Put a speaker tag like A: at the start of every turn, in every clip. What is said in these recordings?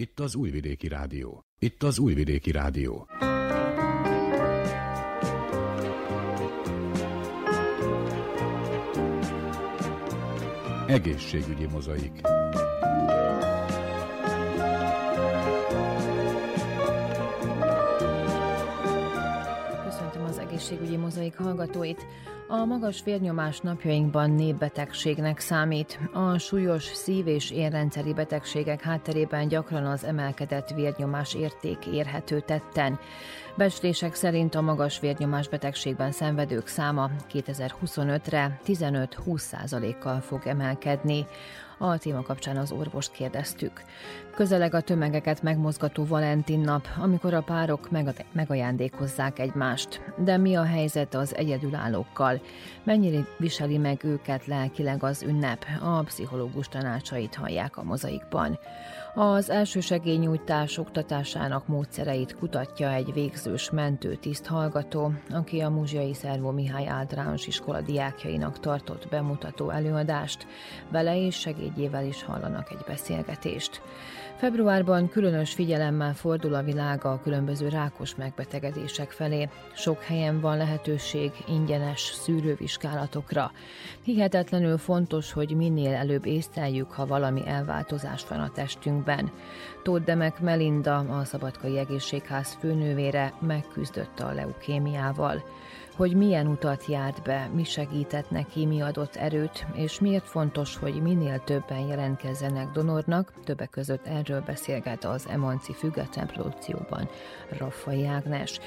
A: Itt az Újvidéki Rádió. Itt az Újvidéki Rádió. Egészségügyi mozaik.
B: Köszöntöm az egészségügyi mozaik hallgatóit. A magas vérnyomás napjainkban népbetegségnek számít. A súlyos szív- és érrendszeri betegségek hátterében gyakran az emelkedett vérnyomás érték érhető tetten. Becslések szerint a magas vérnyomás betegségben szenvedők száma 2025-re 15-20 százalékkal fog emelkedni. A téma kapcsán az orvost kérdeztük. Közeleg a tömegeket megmozgató Valentin nap, amikor a párok megajándékozzák egymást. De mi a helyzet az egyedülállókkal? Mennyire viseli meg őket lelkileg az ünnep? A pszichológus tanácsait hallják a mozaikban. Az elsősegélynyújtás oktatásának módszereit kutatja egy végzős mentőtiszt hallgató, aki a Muzsiai Szervó Mihály általános iskola diákjainak tartott bemutató előadást. Vele és segédjével is hallanak egy beszélgetést. Februárban különös figyelemmel fordul a világ a különböző rákos megbetegedések felé. Sok helyen van lehetőség ingyenes szűrővizsgálatokra. Hihetetlenül fontos, hogy minél előbb észleljük, ha valami elváltozás van a testünkben. Tóth Demek Melinda, a Szabadkai Egészségház főnővére megküzdött a leukémiával hogy milyen utat járt be, mi segített neki, mi adott erőt, és miért fontos, hogy minél többen jelentkezzenek donornak, többek között erről beszélget az Emanci független produkcióban Raffai Ágnes.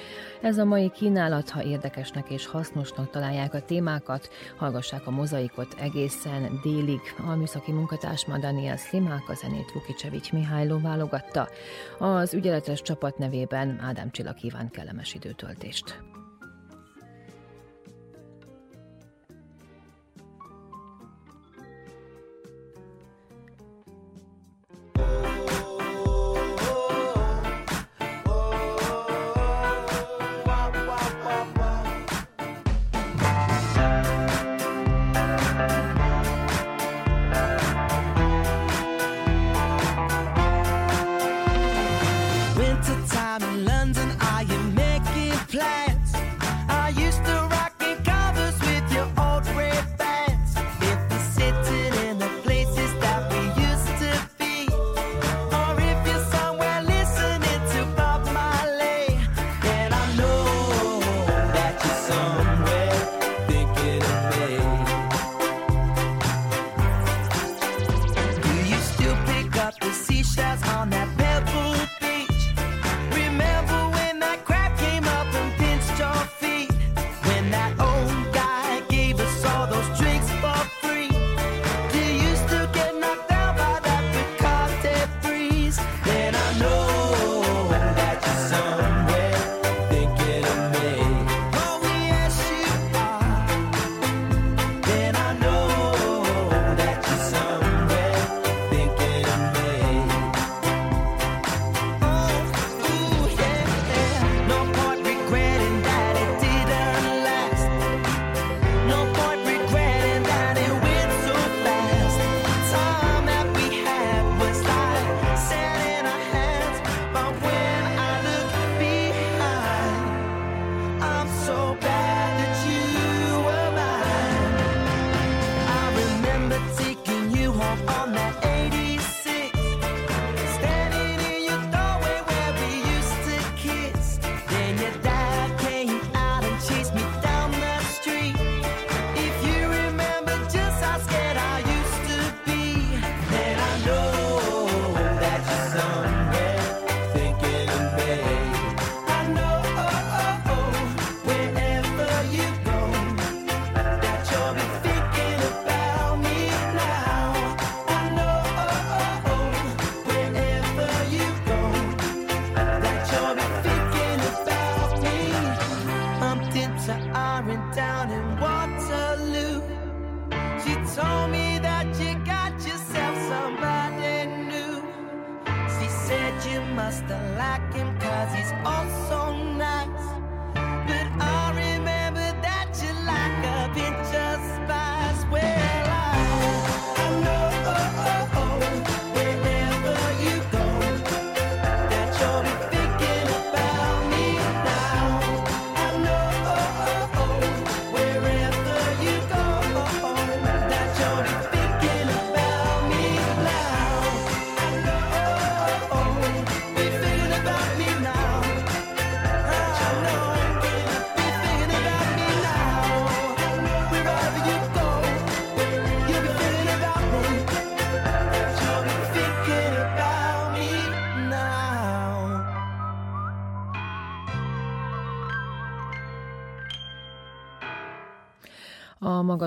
B: Ez a mai kínálat, ha érdekesnek és hasznosnak találják a témákat, hallgassák a mozaikot egészen délig. A műszaki munkatársma Daniel Slimák, a zenét Vukicsevics Mihályló válogatta. Az ügyeletes csapat nevében Ádám Csilla kíván kellemes időtöltést.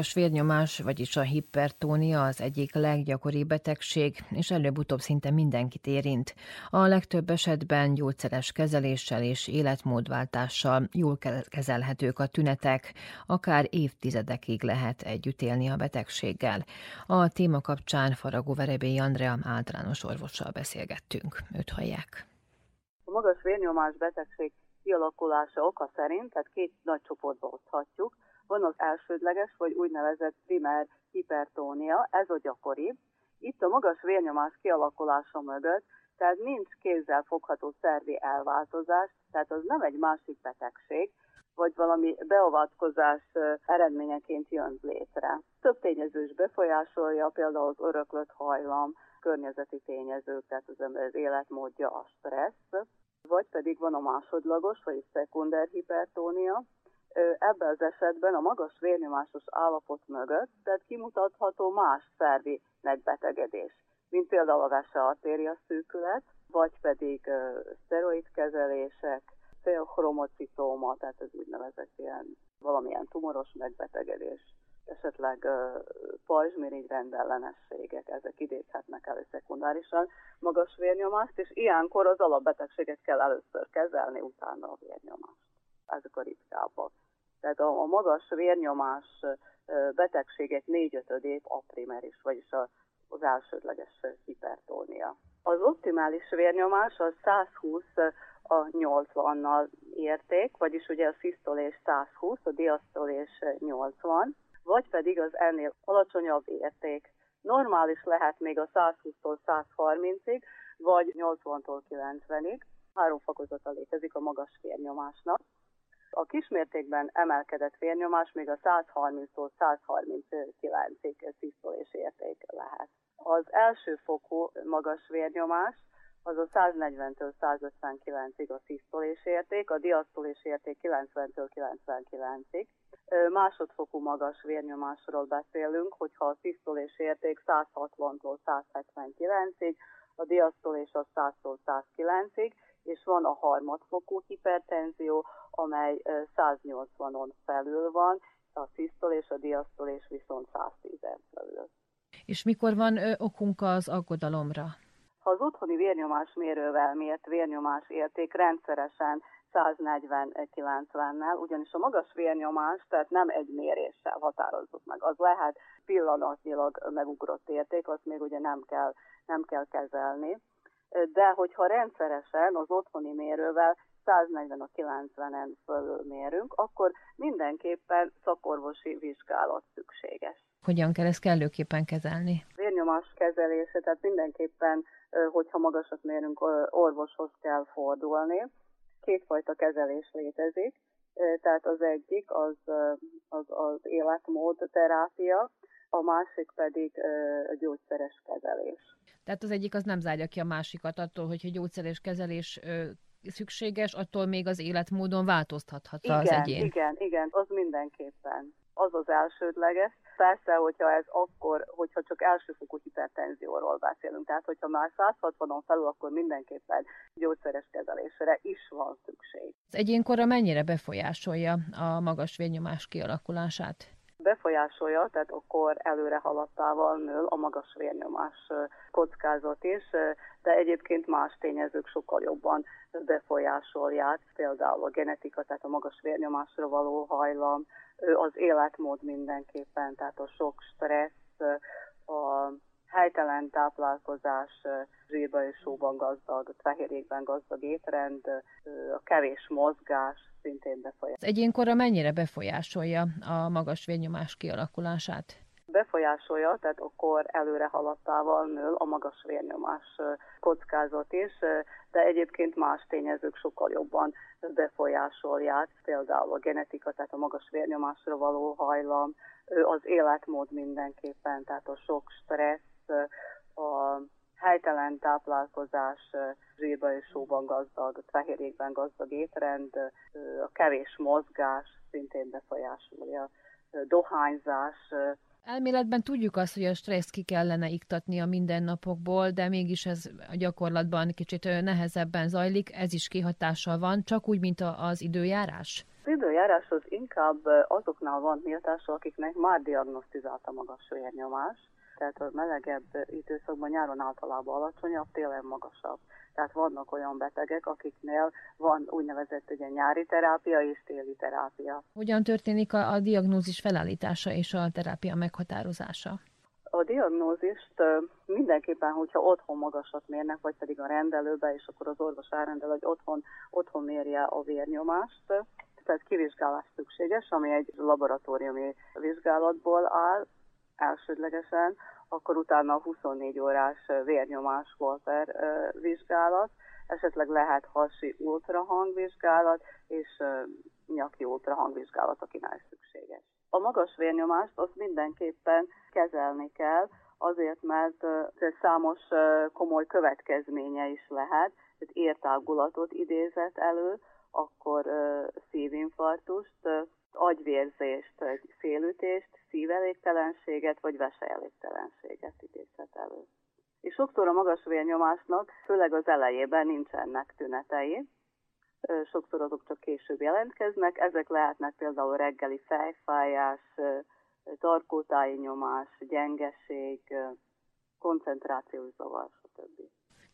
C: Magas vérnyomás, vagyis a hipertónia az egyik leggyakoribb betegség, és előbb-utóbb szinte mindenkit érint. A legtöbb esetben gyógyszeres kezeléssel és életmódváltással jól kezelhetők a tünetek, akár évtizedekig lehet együtt élni a betegséggel. A téma kapcsán Faragó Verebély Andrea általános orvossal beszélgettünk. Őt hallják.
D: A magas vérnyomás betegség kialakulása oka szerint, tehát két nagy csoportba oszthatjuk, van az elsődleges, vagy úgynevezett primer hipertónia, ez a gyakoribb. Itt a magas vérnyomás kialakulása mögött, tehát nincs kézzel fogható szervi elváltozás, tehát az nem egy másik betegség, vagy valami beavatkozás eredményeként jön létre. Több tényező is befolyásolja, például az öröklött hajlam, környezeti tényezők, tehát az ember életmódja, a stressz, vagy pedig van a másodlagos, vagy szekunder hipertónia, ebben az esetben a magas vérnyomásos állapot mögött, tehát kimutatható más szervi megbetegedés, mint például a veseartéria szűkület, vagy pedig szteroidkezelések, félchromocitóma, tehát ez úgynevezett ilyen valamilyen tumoros megbetegedés, esetleg pajzsmirigy rendellenességek, ezek idézhetnek elő szekundárisan magas vérnyomást, és ilyenkor az alapbetegséget kell először kezelni, utána a vérnyomást. Ezek a ritkábbak. Tehát a, a magas vérnyomás betegségek négyötödét a primeris, vagyis a, az elsődleges hipertónia. Az optimális vérnyomás az 120 a 80-nal érték, vagyis ugye a szisztolés 120, a diasztolés 80, vagy pedig az ennél alacsonyabb érték. Normális lehet még a 120-tól 130-ig, vagy 80-tól 90-ig. Három fokozata létezik a magas vérnyomásnak. A kismértékben emelkedett vérnyomás még a 130-tól 139-ig szisztolés érték lehet. Az első fokú magas vérnyomás az a 140-től 159-ig a szisztolés érték, a diasztolés érték 90-től 99-ig. Másodfokú magas vérnyomásról beszélünk, hogyha a szisztolés érték 160-tól 179-ig, a diasztolés az 100-tól 109-ig, és van a harmadfokú hipertenzió, amely 180-on felül van, a szisztol és a diasztolés viszont 110-en felül.
C: És mikor van okunk az aggodalomra?
D: Ha az otthoni vérnyomás mérővel mért vérnyomás érték rendszeresen 140-90-nel, ugyanis a magas vérnyomás, tehát nem egy méréssel határozzuk meg. Az lehet pillanatnyilag megugrott érték, azt még ugye nem kell, nem kell kezelni de hogyha rendszeresen az otthoni mérővel 140 a 90-en fölül mérünk, akkor mindenképpen szakorvosi vizsgálat szükséges.
C: Hogyan kell ezt kellőképpen kezelni?
D: Vérnyomás kezelése, tehát mindenképpen, hogyha magasat mérünk, orvoshoz kell fordulni. Kétfajta kezelés létezik, tehát az egyik az, az, az életmód terápia, a másik pedig a gyógyszeres kezelés.
C: Tehát az egyik az nem zárja ki a másikat attól, hogyha gyógyszeres kezelés szükséges, attól még az életmódon változtathat az egyén.
D: Igen, igen, az mindenképpen. Az az elsődleges. Persze, hogyha ez akkor, hogyha csak elsőfokú hipertenzióról beszélünk, tehát hogyha már 160-on felül, akkor mindenképpen gyógyszeres kezelésre is van szükség.
C: Az egyénkora mennyire befolyásolja a magas vérnyomás kialakulását?
D: Befolyásolja, tehát akkor előre haladtával nő a magas vérnyomás kockázat is, de egyébként más tényezők sokkal jobban befolyásolják, például a genetika, tehát a magas vérnyomásra való hajlam, az életmód mindenképpen, tehát a sok stressz, a helytelen táplálkozás, zsírba és sóban gazdag, fehérjékben gazdag étrend, a kevés mozgás, szintén befolyásolja.
C: Az egyénkora mennyire befolyásolja a magas vérnyomás kialakulását?
D: befolyásolja, tehát akkor előre haladtával nő a magas vérnyomás kockázat is, de egyébként más tényezők sokkal jobban befolyásolják, például a genetika, tehát a magas vérnyomásra való hajlam, az életmód mindenképpen, tehát a sok stressz, a helytelen táplálkozás, zsírba és sóban gazdag, fehérjékben gazdag étrend, a kevés mozgás szintén befolyásolja, dohányzás.
C: Elméletben tudjuk azt, hogy a stressz ki kellene iktatni a mindennapokból, de mégis ez a gyakorlatban kicsit nehezebben zajlik, ez is kihatással van, csak úgy, mint az időjárás?
D: Az időjárás az inkább azoknál van méltás, akiknek már diagnosztizált a magas vérnyomás, tehát a melegebb időszakban nyáron általában alacsonyabb, télen magasabb. Tehát vannak olyan betegek, akiknél van úgynevezett ugye, nyári terápia és téli terápia.
C: Hogyan történik a, a diagnózis felállítása és a terápia meghatározása?
D: A diagnózist mindenképpen, hogyha otthon magasat mérnek, vagy pedig a rendelőbe, és akkor az orvos elrendel, hogy otthon, otthon mérje a vérnyomást, tehát kivizsgálás szükséges, ami egy laboratóriumi vizsgálatból áll, elsődlegesen, akkor utána a 24 órás vérnyomás Walter vizsgálat, esetleg lehet hasi ultrahangvizsgálat és nyaki ultrahangvizsgálat, akinál szükséges. A magas vérnyomást azt mindenképpen kezelni kell, azért, mert számos komoly következménye is lehet, tehát értágulatot idézett elő, akkor szívinfarktust, agyvérzést, félütést, szívelégtelenséget vagy veseelégtelenséget idézhet elő. És sokszor a magas vérnyomásnak, főleg az elejében nincsenek tünetei, sokszor azok csak később jelentkeznek, ezek lehetnek például reggeli fejfájás, tarkótáji nyomás, gyengeség, koncentrációs zavar, stb.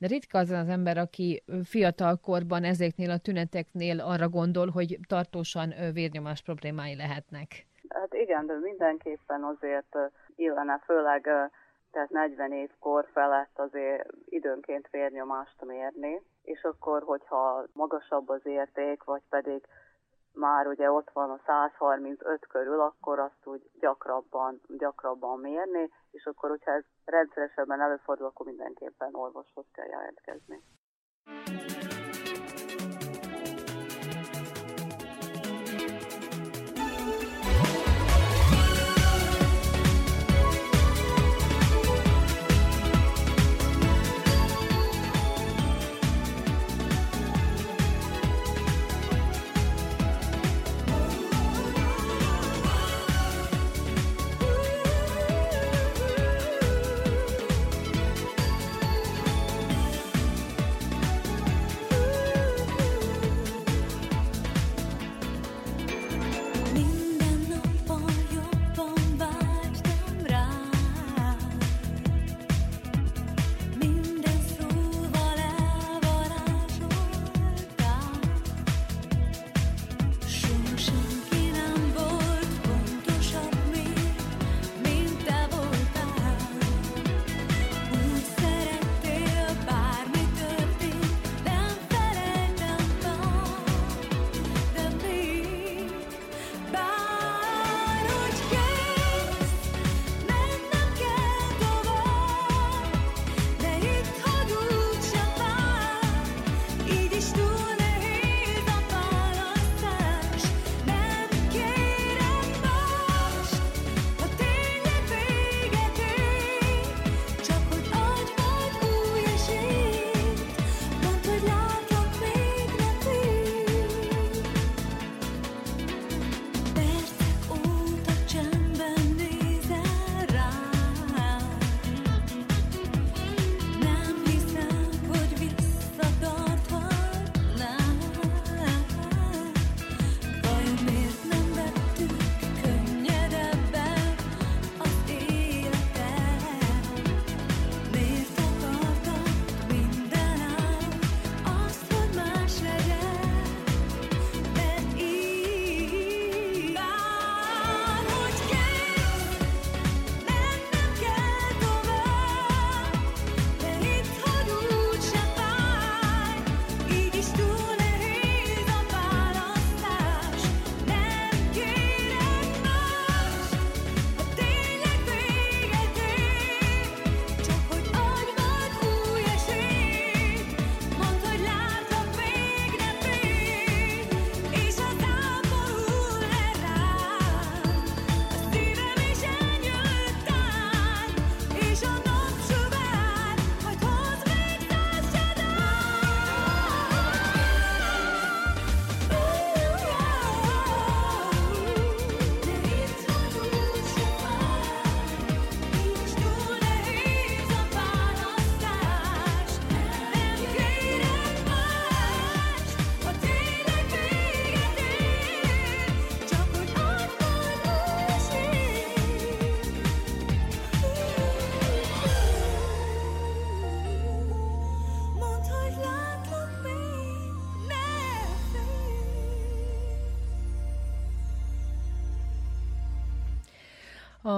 C: De ritka az az ember, aki fiatal korban ezeknél a tüneteknél arra gondol, hogy tartósan vérnyomás problémái lehetnek.
D: Hát igen, de mindenképpen azért illene főleg tehát 40 év kor felett azért időnként vérnyomást mérni, és akkor, hogyha magasabb az érték, vagy pedig már ugye ott van a 135 körül, akkor azt úgy gyakrabban, gyakrabban mérni, és akkor, hogyha ez rendszeresebben előfordul, akkor mindenképpen orvoshoz kell jelentkezni.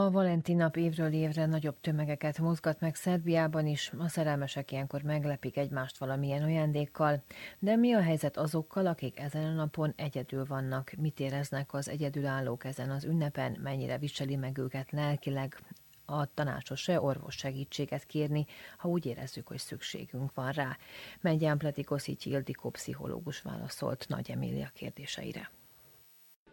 C: A Valentin nap évről évre nagyobb tömegeket mozgat meg Szerbiában is, a szerelmesek ilyenkor meglepik egymást valamilyen ajándékkal. De mi a helyzet azokkal, akik ezen a napon egyedül vannak? Mit éreznek az egyedülállók ezen az ünnepen? Mennyire viseli meg őket lelkileg? a tanácsos-e orvos segítséget kérni, ha úgy érezzük, hogy szükségünk van rá. Megyán Pletikoszi Ildikó pszichológus válaszolt Nagy Emília kérdéseire.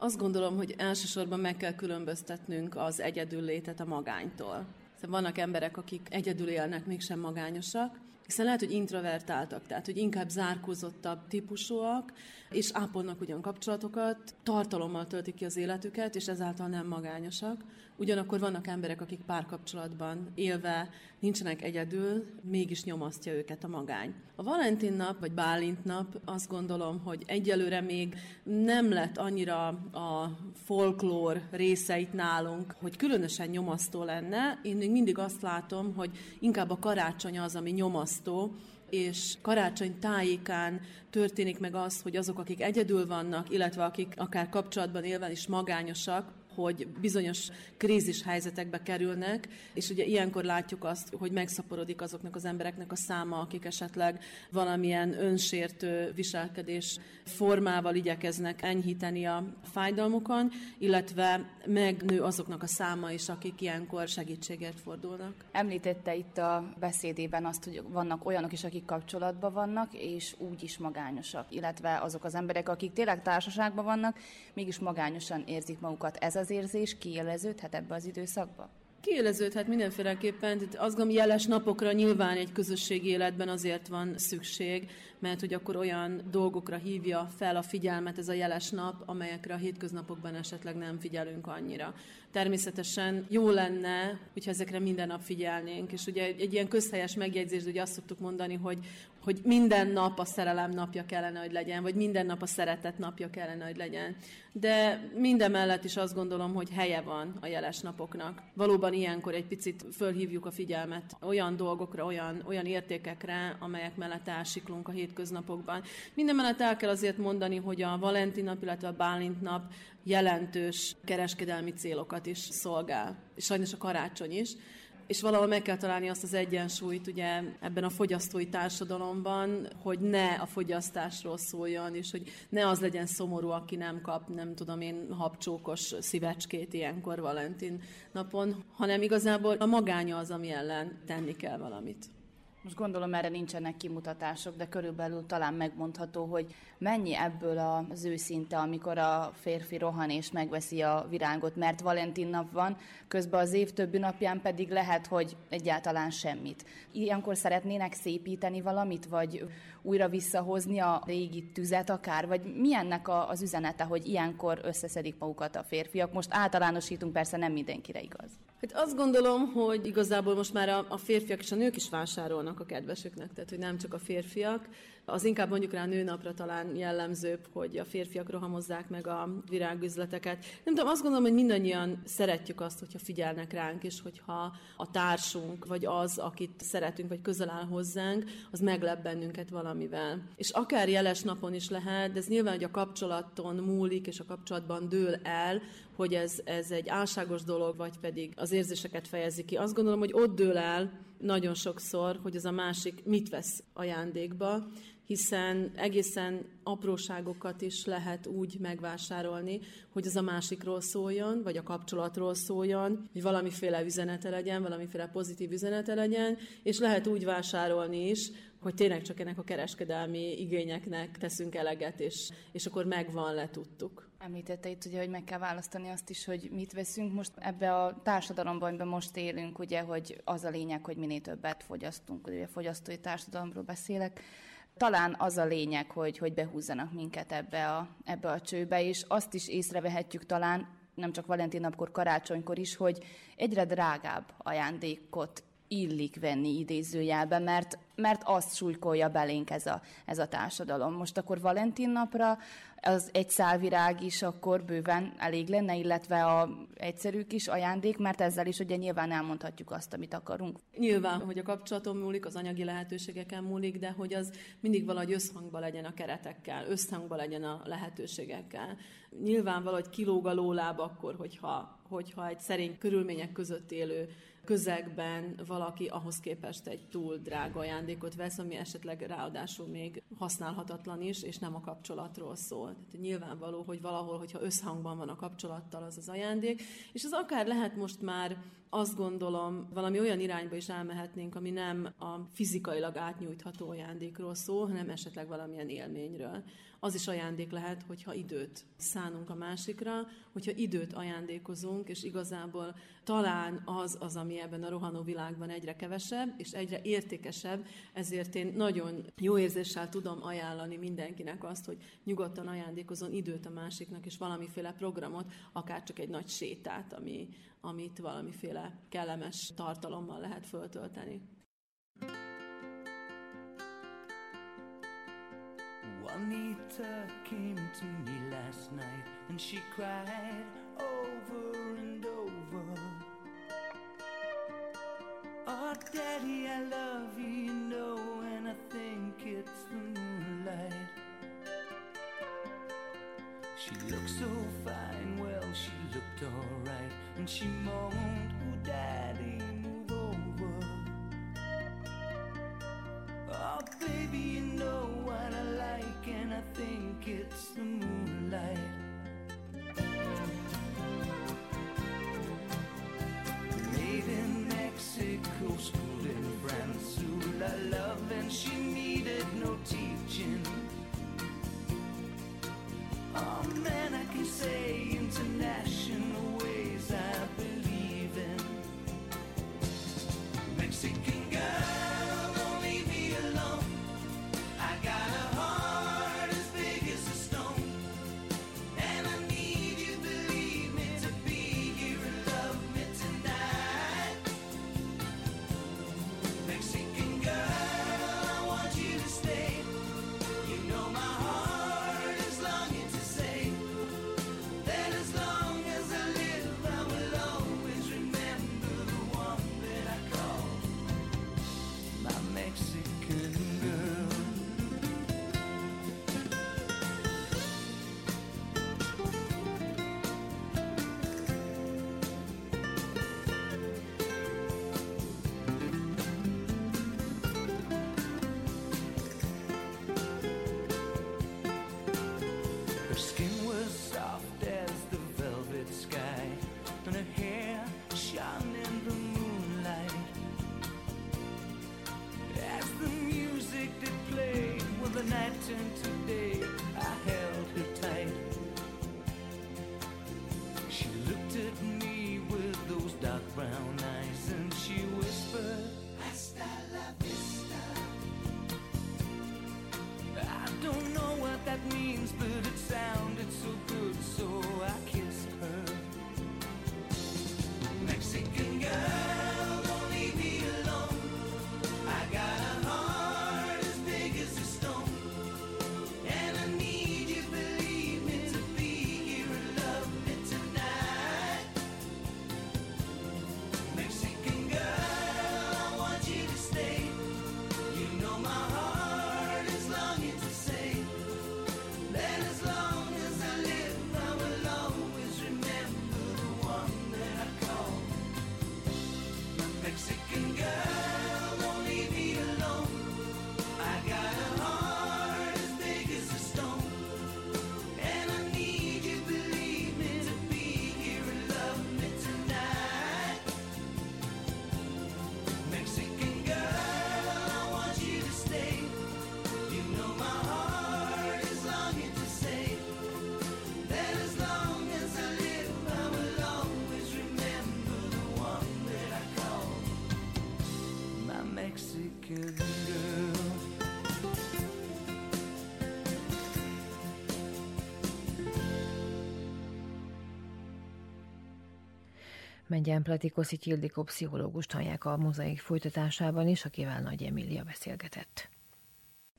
E: Azt gondolom, hogy elsősorban meg kell különböztetnünk az egyedül létet a magánytól. Szóval vannak emberek, akik egyedül élnek, mégsem magányosak, hiszen lehet, hogy introvertáltak, tehát hogy inkább zárkózottabb típusúak, és ápolnak ugyan kapcsolatokat, tartalommal töltik ki az életüket, és ezáltal nem magányosak. Ugyanakkor vannak emberek, akik párkapcsolatban élve nincsenek egyedül, mégis nyomasztja őket a magány. A Valentin nap, vagy Bálint nap azt gondolom, hogy egyelőre még nem lett annyira a folklór részeit nálunk, hogy különösen nyomasztó lenne. Én még mindig azt látom, hogy inkább a karácsony az, ami nyomasztó, és karácsony tájékán történik meg az, hogy azok, akik egyedül vannak, illetve akik akár kapcsolatban élve is magányosak, hogy bizonyos krízis helyzetekbe kerülnek, és ugye ilyenkor látjuk azt, hogy megszaporodik azoknak az embereknek a száma, akik esetleg valamilyen önsértő viselkedés formával igyekeznek enyhíteni a fájdalmukon, illetve megnő azoknak a száma is, akik ilyenkor segítségért fordulnak.
F: Említette itt a beszédében azt, hogy vannak olyanok is, akik kapcsolatban vannak, és úgy is magányosak, illetve azok az emberek, akik tényleg társaságban vannak, mégis magányosan érzik magukat. Ez az érzés kiéleződhet ebbe az időszakba?
E: Kiéleződhet mindenféleképpen, tehát azt gondolom, jeles napokra nyilván egy közösségi életben azért van szükség, mert hogy akkor olyan dolgokra hívja fel a figyelmet ez a jeles nap, amelyekre a hétköznapokban esetleg nem figyelünk annyira. Természetesen jó lenne, hogyha ezekre minden nap figyelnénk, és ugye egy, ilyen közhelyes megjegyzés, hogy azt szoktuk mondani, hogy, hogy minden nap a szerelem napja kellene, hogy legyen, vagy minden nap a szeretet napja kellene, hogy legyen. De minden mellett is azt gondolom, hogy helye van a jeles napoknak. Valóban ilyenkor egy picit fölhívjuk a figyelmet olyan dolgokra, olyan, olyan értékekre, amelyek mellett elsiklunk a hétköznapokban. Minden mellett el kell azért mondani, hogy a Valentin nap, illetve a Bálint nap jelentős kereskedelmi célokat is szolgál. És sajnos a karácsony is és valahol meg kell találni azt az egyensúlyt ugye ebben a fogyasztói társadalomban, hogy ne a fogyasztásról szóljon, és hogy ne az legyen szomorú, aki nem kap, nem tudom én, habcsókos szívecskét ilyenkor Valentin napon, hanem igazából a magánya az, ami ellen tenni kell valamit.
F: Most gondolom erre nincsenek kimutatások, de körülbelül talán megmondható, hogy mennyi ebből az őszinte, amikor a férfi rohan és megveszi a virágot, mert Valentin nap van, közben az év többi napján pedig lehet, hogy egyáltalán semmit. Ilyenkor szeretnének szépíteni valamit, vagy újra visszahozni a régi tüzet akár, vagy milyennek az üzenete, hogy ilyenkor összeszedik magukat a férfiak? Most általánosítunk, persze nem mindenkire igaz.
E: Hát azt gondolom, hogy igazából most már a, a férfiak és a nők is vásárolnak a kedvesüknek, tehát hogy nem csak a férfiak. Az inkább mondjuk rá nőnapra talán jellemzőbb, hogy a férfiak rohamozzák meg a virágüzleteket. Nem tudom, azt gondolom, hogy mindannyian szeretjük azt, hogyha figyelnek ránk, és hogyha a társunk, vagy az, akit szeretünk, vagy közel áll hozzánk, az meglep bennünket valamivel. És akár jeles napon is lehet, de ez nyilván, hogy a kapcsolaton múlik, és a kapcsolatban dől el, hogy ez, ez egy álságos dolog, vagy pedig az érzéseket fejezi ki. Azt gondolom, hogy ott dől el nagyon sokszor, hogy az a másik mit vesz ajándékba, hiszen egészen apróságokat is lehet úgy megvásárolni, hogy az a másikról szóljon, vagy a kapcsolatról szóljon, hogy valamiféle üzenete legyen, valamiféle pozitív üzenete legyen, és lehet úgy vásárolni is, hogy tényleg csak ennek a kereskedelmi igényeknek teszünk eleget, és, és akkor megvan, letudtuk.
F: Említette itt ugye, hogy meg kell választani azt is, hogy mit veszünk. Most ebbe a társadalomban, amiben most élünk, ugye, hogy az a lényeg, hogy minél többet fogyasztunk, ugye fogyasztói társadalomról beszélek. Talán az a lényeg, hogy, hogy behúzzanak minket ebbe a, ebbe a csőbe, és azt is észrevehetjük talán, nem csak Valentin napkor, karácsonykor is, hogy egyre drágább ajándékot illik venni idézőjelbe, mert, mert azt súlykolja belénk ez a, ez a társadalom. Most akkor Valentin napra az egy szálvirág is akkor bőven elég lenne, illetve a egyszerű kis ajándék, mert ezzel is ugye nyilván elmondhatjuk azt, amit akarunk.
G: Nyilván, hogy a kapcsolaton múlik, az anyagi lehetőségeken múlik, de hogy az mindig valahogy összhangban legyen a keretekkel, összhangban legyen a lehetőségekkel. Nyilván valahogy kilóg a lóláb akkor, hogyha, hogyha egy szerény körülmények között élő közegben valaki ahhoz képest egy túl drága ajándékot vesz, ami esetleg ráadásul még használhatatlan is, és nem a kapcsolatról szól. Tehát nyilvánvaló, hogy valahol, hogyha összhangban van a kapcsolattal az az ajándék, és az akár lehet most már azt gondolom, valami olyan irányba is elmehetnénk, ami nem a fizikailag átnyújtható ajándékról szól, hanem esetleg valamilyen élményről. Az is ajándék lehet, hogyha időt szánunk a másikra, hogyha időt ajándékozunk, és igazából talán az az, ami ebben a rohanó világban egyre kevesebb, és egyre értékesebb, ezért én nagyon jó érzéssel tudom ajánlani mindenkinek azt, hogy nyugodtan ajándékozon időt a másiknak, és valamiféle programot, akár csak egy nagy sétát, ami, amit valamiféle kellemes tartalommal lehet föltölteni. Juanita came to me last night and she cried over and over. Oh, Daddy, I love you, you know, and I think it's the She looked so fine, well, she looked alright, and she moaned, Oh, Daddy, move over. Oh, baby, you know what I like, and I think it's the moonlight. Made in Mexico, schooled in France, who I love, and she needed no teaching. Oh man, I can say international ways I believe in. Mexican
C: Mengyen Platikoszi Ildikó pszichológust hallják a mozaik folytatásában is, akivel Nagy Emília beszélgetett.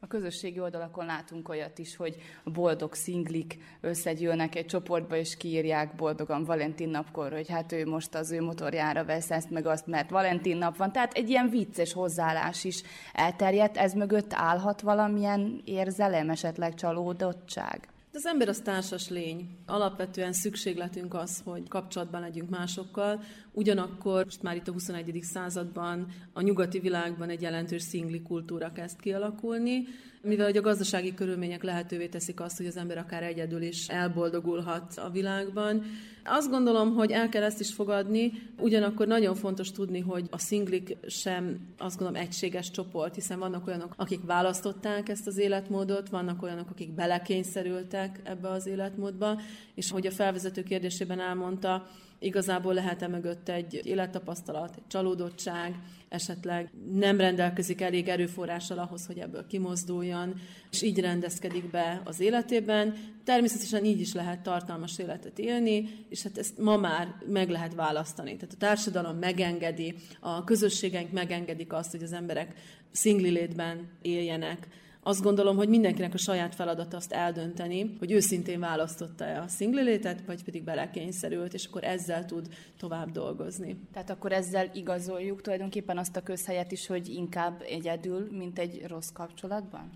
F: A közösségi oldalakon látunk olyat is, hogy boldog szinglik összegyűlnek egy csoportba, és kiírják boldogan Valentin napkor, hogy hát ő most az ő motorjára vesz ezt meg azt, mert Valentin nap van. Tehát egy ilyen vicces hozzáállás is elterjedt. Ez mögött állhat valamilyen érzelem, esetleg csalódottság?
E: Az ember az társas lény. Alapvetően szükségletünk az, hogy kapcsolatban legyünk másokkal, ugyanakkor most már itt a 21. században a nyugati világban egy jelentős szingli kultúra kezd kialakulni, mivel hogy a gazdasági körülmények lehetővé teszik azt, hogy az ember akár egyedül is elboldogulhat a világban. Azt gondolom, hogy el kell ezt is fogadni, ugyanakkor nagyon fontos tudni, hogy a szinglik sem azt gondolom egységes csoport, hiszen vannak olyanok, akik választották ezt az életmódot, vannak olyanok, akik belekényszerültek ebbe az életmódba, és hogy a felvezető kérdésében elmondta, igazából lehet-e mögött egy élettapasztalat, egy csalódottság, esetleg nem rendelkezik elég erőforrással ahhoz, hogy ebből kimozduljon, és így rendezkedik be az életében. Természetesen így is lehet tartalmas életet élni, és hát ezt ma már meg lehet választani. Tehát a társadalom megengedi, a közösségeink megengedik azt, hogy az emberek szingli létben éljenek, azt gondolom, hogy mindenkinek a saját feladata azt eldönteni, hogy őszintén választotta-e a szinglilétet, vagy pedig belekényszerült, és akkor ezzel tud tovább dolgozni.
F: Tehát akkor ezzel igazoljuk tulajdonképpen azt a közhelyet is, hogy inkább egyedül, mint egy rossz kapcsolatban?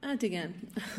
E: Hát igen.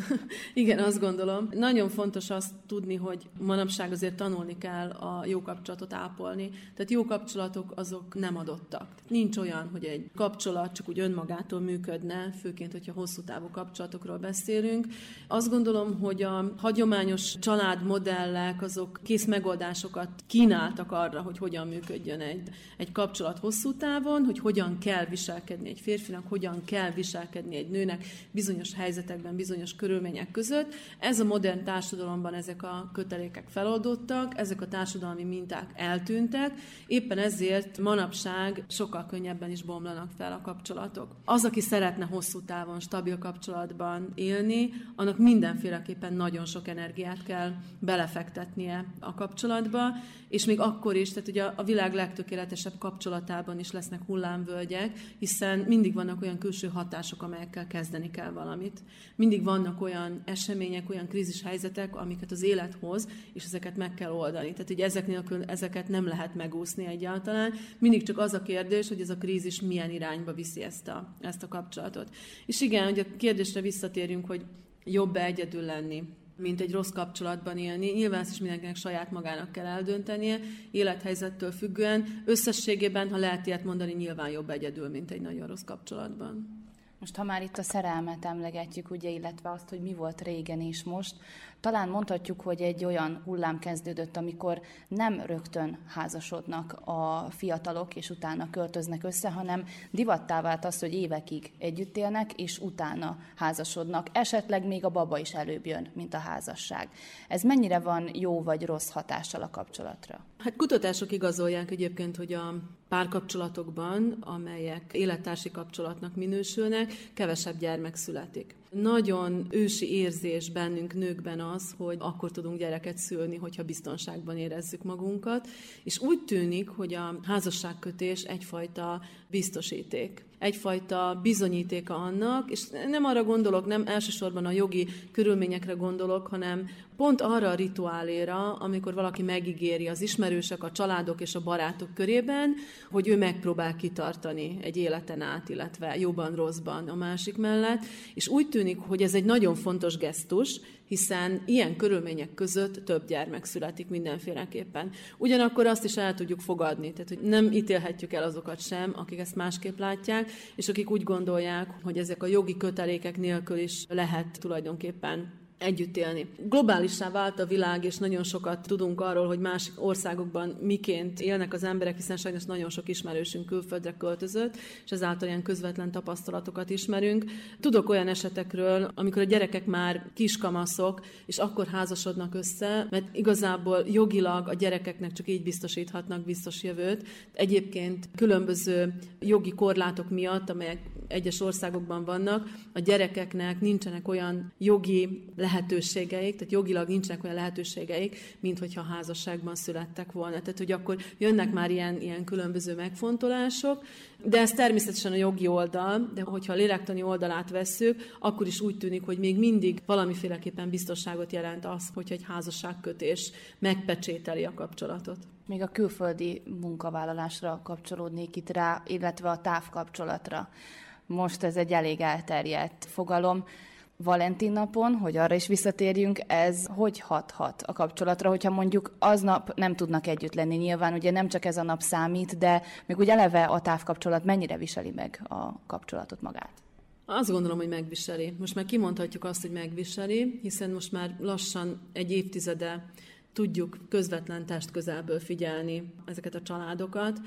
E: igen, azt gondolom. Nagyon fontos azt tudni, hogy manapság azért tanulni kell a jó kapcsolatot ápolni. Tehát jó kapcsolatok azok nem adottak. Nincs olyan, hogy egy kapcsolat csak úgy önmagától működne, főként, hogyha hosszú távú kapcsolatokról beszélünk. Azt gondolom, hogy a hagyományos családmodellek azok kész megoldásokat kínáltak arra, hogy hogyan működjön egy, egy kapcsolat hosszú távon, hogy hogyan kell viselkedni egy férfinak, hogyan kell viselkedni egy nőnek bizonyos helyzetben helyzetekben, bizonyos körülmények között. Ez a modern társadalomban ezek a kötelékek feloldottak, ezek a társadalmi minták eltűntek, éppen ezért manapság sokkal könnyebben is bomlanak fel a kapcsolatok. Az, aki szeretne hosszú távon stabil kapcsolatban élni, annak mindenféleképpen nagyon sok energiát kell belefektetnie a kapcsolatba, és még akkor is, tehát ugye a világ legtökéletesebb kapcsolatában is lesznek hullámvölgyek, hiszen mindig vannak olyan külső hatások, amelyekkel kezdeni kell valamit. Mindig vannak olyan események, olyan krízis helyzetek, amiket az élet hoz, és ezeket meg kell oldani. Tehát, hogy ezek nélkül ezeket nem lehet megúszni egyáltalán. Mindig csak az a kérdés, hogy ez a krízis milyen irányba viszi ezt a, ezt a kapcsolatot. És igen, hogy a kérdésre visszatérjünk, hogy jobb-e egyedül lenni, mint egy rossz kapcsolatban élni. Nyilván ezt is mindenkinek saját magának kell eldöntenie, élethelyzettől függően. Összességében, ha lehet ilyet mondani, nyilván jobb egyedül, mint egy nagyon rossz kapcsolatban.
F: Most, ha már itt a szerelmet emlegetjük, ugye, illetve azt, hogy mi volt régen és most, talán mondhatjuk, hogy egy olyan hullám kezdődött, amikor nem rögtön házasodnak a fiatalok, és utána költöznek össze, hanem divattá vált az, hogy évekig együtt élnek, és utána házasodnak. Esetleg még a baba is előbb jön, mint a házasság. Ez mennyire van jó vagy rossz hatással a kapcsolatra?
E: Hát kutatások igazolják egyébként, hogy a párkapcsolatokban, amelyek élettársi kapcsolatnak minősülnek, kevesebb gyermek születik. Nagyon ősi érzés bennünk nőkben az, hogy akkor tudunk gyereket szülni, hogyha biztonságban érezzük magunkat, és úgy tűnik, hogy a házasságkötés egyfajta biztosíték egyfajta bizonyítéka annak, és nem arra gondolok, nem elsősorban a jogi körülményekre gondolok, hanem pont arra a rituáléra, amikor valaki megígéri az ismerősök, a családok és a barátok körében, hogy ő megpróbál kitartani egy életen át, illetve jobban, rosszban a másik mellett, és úgy tűnik, hogy ez egy nagyon fontos gesztus, hiszen ilyen körülmények között több gyermek születik mindenféleképpen. Ugyanakkor azt is el tudjuk fogadni, tehát hogy nem ítélhetjük el azokat sem, akik ezt másképp látják, és akik úgy gondolják, hogy ezek a jogi kötelékek nélkül is lehet tulajdonképpen együtt élni. Globálissá vált a világ, és nagyon sokat tudunk arról, hogy más országokban miként élnek az emberek, hiszen sajnos nagyon sok ismerősünk külföldre költözött, és ezáltal ilyen közvetlen tapasztalatokat ismerünk. Tudok olyan esetekről, amikor a gyerekek már kiskamaszok, és akkor házasodnak össze, mert igazából jogilag a gyerekeknek csak így biztosíthatnak biztos jövőt. Egyébként különböző jogi korlátok miatt, amelyek egyes országokban vannak, a gyerekeknek nincsenek olyan jogi lehetőségek, lehetőségeik, tehát jogilag nincsenek olyan lehetőségeik, mint hogyha házasságban születtek volna. Tehát, hogy akkor jönnek már ilyen, ilyen különböző megfontolások, de ez természetesen a jogi oldal, de hogyha a lélektani oldalát vesszük, akkor is úgy tűnik, hogy még mindig valamiféleképpen biztonságot jelent az, hogyha egy házasságkötés megpecsételi a kapcsolatot.
F: Még a külföldi munkavállalásra kapcsolódnék itt rá, illetve a távkapcsolatra. Most ez egy elég elterjedt fogalom. Valentin napon, hogy arra is visszatérjünk, ez hogy hathat a kapcsolatra, hogyha mondjuk aznap nem tudnak együtt lenni. Nyilván ugye nem csak ez a nap számít, de még úgy eleve a távkapcsolat mennyire viseli meg a kapcsolatot magát?
E: Azt gondolom, hogy megviseli. Most már kimondhatjuk azt, hogy megviseli, hiszen most már lassan egy évtizede tudjuk közvetlen test közelből figyelni ezeket a családokat.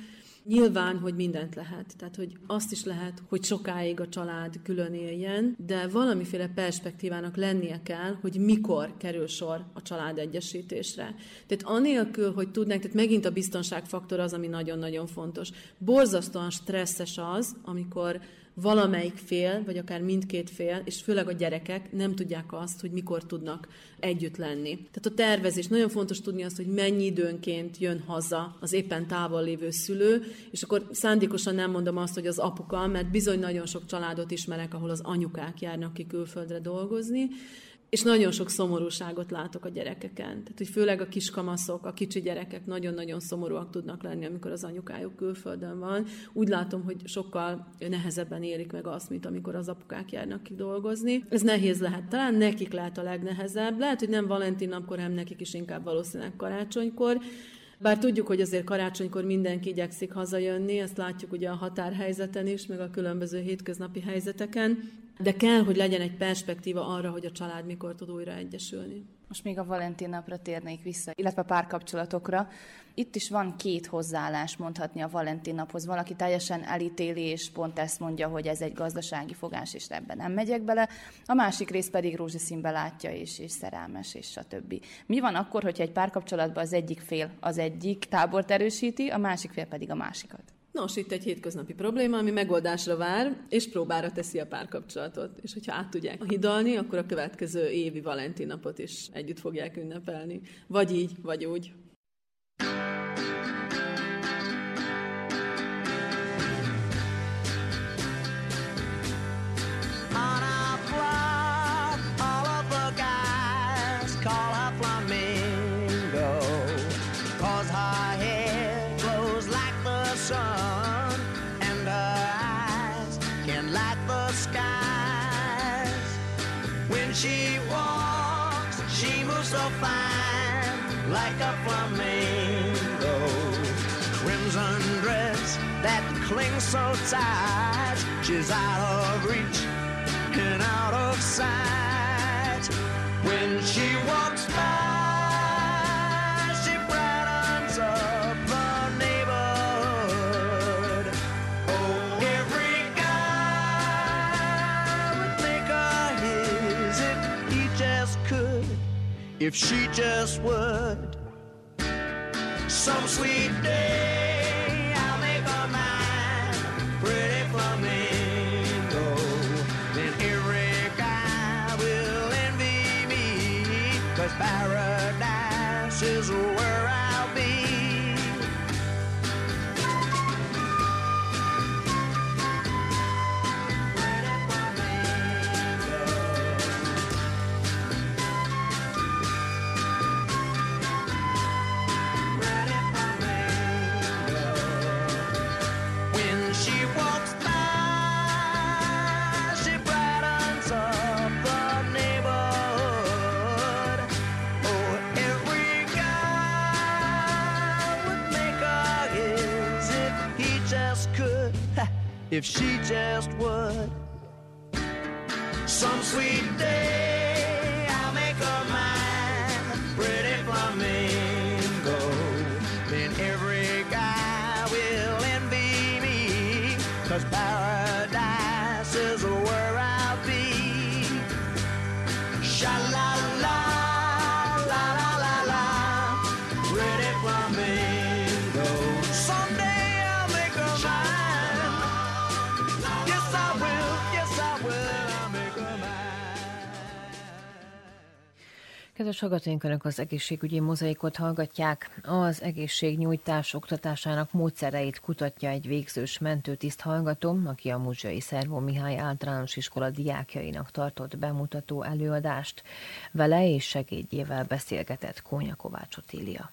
E: Nyilván, hogy mindent lehet. Tehát, hogy azt is lehet, hogy sokáig a család külön éljen, de valamiféle perspektívának lennie kell, hogy mikor kerül sor a család egyesítésre. Tehát anélkül, hogy tudnánk, tehát megint a biztonságfaktor az, ami nagyon-nagyon fontos. Borzasztóan stresszes az, amikor valamelyik fél, vagy akár mindkét fél, és főleg a gyerekek nem tudják azt, hogy mikor tudnak együtt lenni. Tehát a tervezés, nagyon fontos tudni azt, hogy mennyi időnként jön haza az éppen távol lévő szülő, és akkor szándékosan nem mondom azt, hogy az apuka, mert bizony nagyon sok családot ismerek, ahol az anyukák járnak ki külföldre dolgozni, és nagyon sok szomorúságot látok a gyerekeken. Tehát, hogy főleg a kiskamaszok, a kicsi gyerekek nagyon-nagyon szomorúak tudnak lenni, amikor az anyukájuk külföldön van. Úgy látom, hogy sokkal nehezebben élik meg azt, mint amikor az apukák járnak ki dolgozni. Ez nehéz lehet. Talán nekik lehet a legnehezebb. Lehet, hogy nem Valentin napkor, hanem nekik is inkább valószínűleg karácsonykor. Bár tudjuk, hogy azért karácsonykor mindenki igyekszik hazajönni, ezt látjuk ugye a határhelyzeten is, meg a különböző hétköznapi helyzeteken, de kell, hogy legyen egy perspektíva arra, hogy a család mikor tud újra egyesülni.
F: Most még a Valentin napra térnék vissza, illetve a párkapcsolatokra. Itt is van két hozzáállás mondhatni a Valentin naphoz. Valaki teljesen elítéli, és pont ezt mondja, hogy ez egy gazdasági fogás, és ebben nem megyek bele. A másik rész pedig rózsaszínbe látja, és, és szerelmes, és stb. Mi van akkor, hogyha egy párkapcsolatban az egyik fél az egyik tábort erősíti, a másik fél pedig a másikat?
E: Nos, itt egy hétköznapi probléma, ami megoldásra vár, és próbára teszi a párkapcsolatot. És hogyha át tudják hidalni, akkor a következő évi Valentin napot is együtt fogják ünnepelni. Vagy így, vagy úgy. she so tight. She's out of reach and out of sight. When she walks by, she brightens up the neighborhood. Oh, every guy would think of his if he just could, if she just would. Some sweet day. If she just would.
C: Kedves hallgatóink, Önök az egészségügyi mozaikot hallgatják. Az egészségnyújtás oktatásának módszereit kutatja egy végzős mentőtiszt hallgató, aki a Muzsai Szervó Mihály általános iskola diákjainak tartott bemutató előadást. Vele és segédjével beszélgetett Kónya Kovács Otília.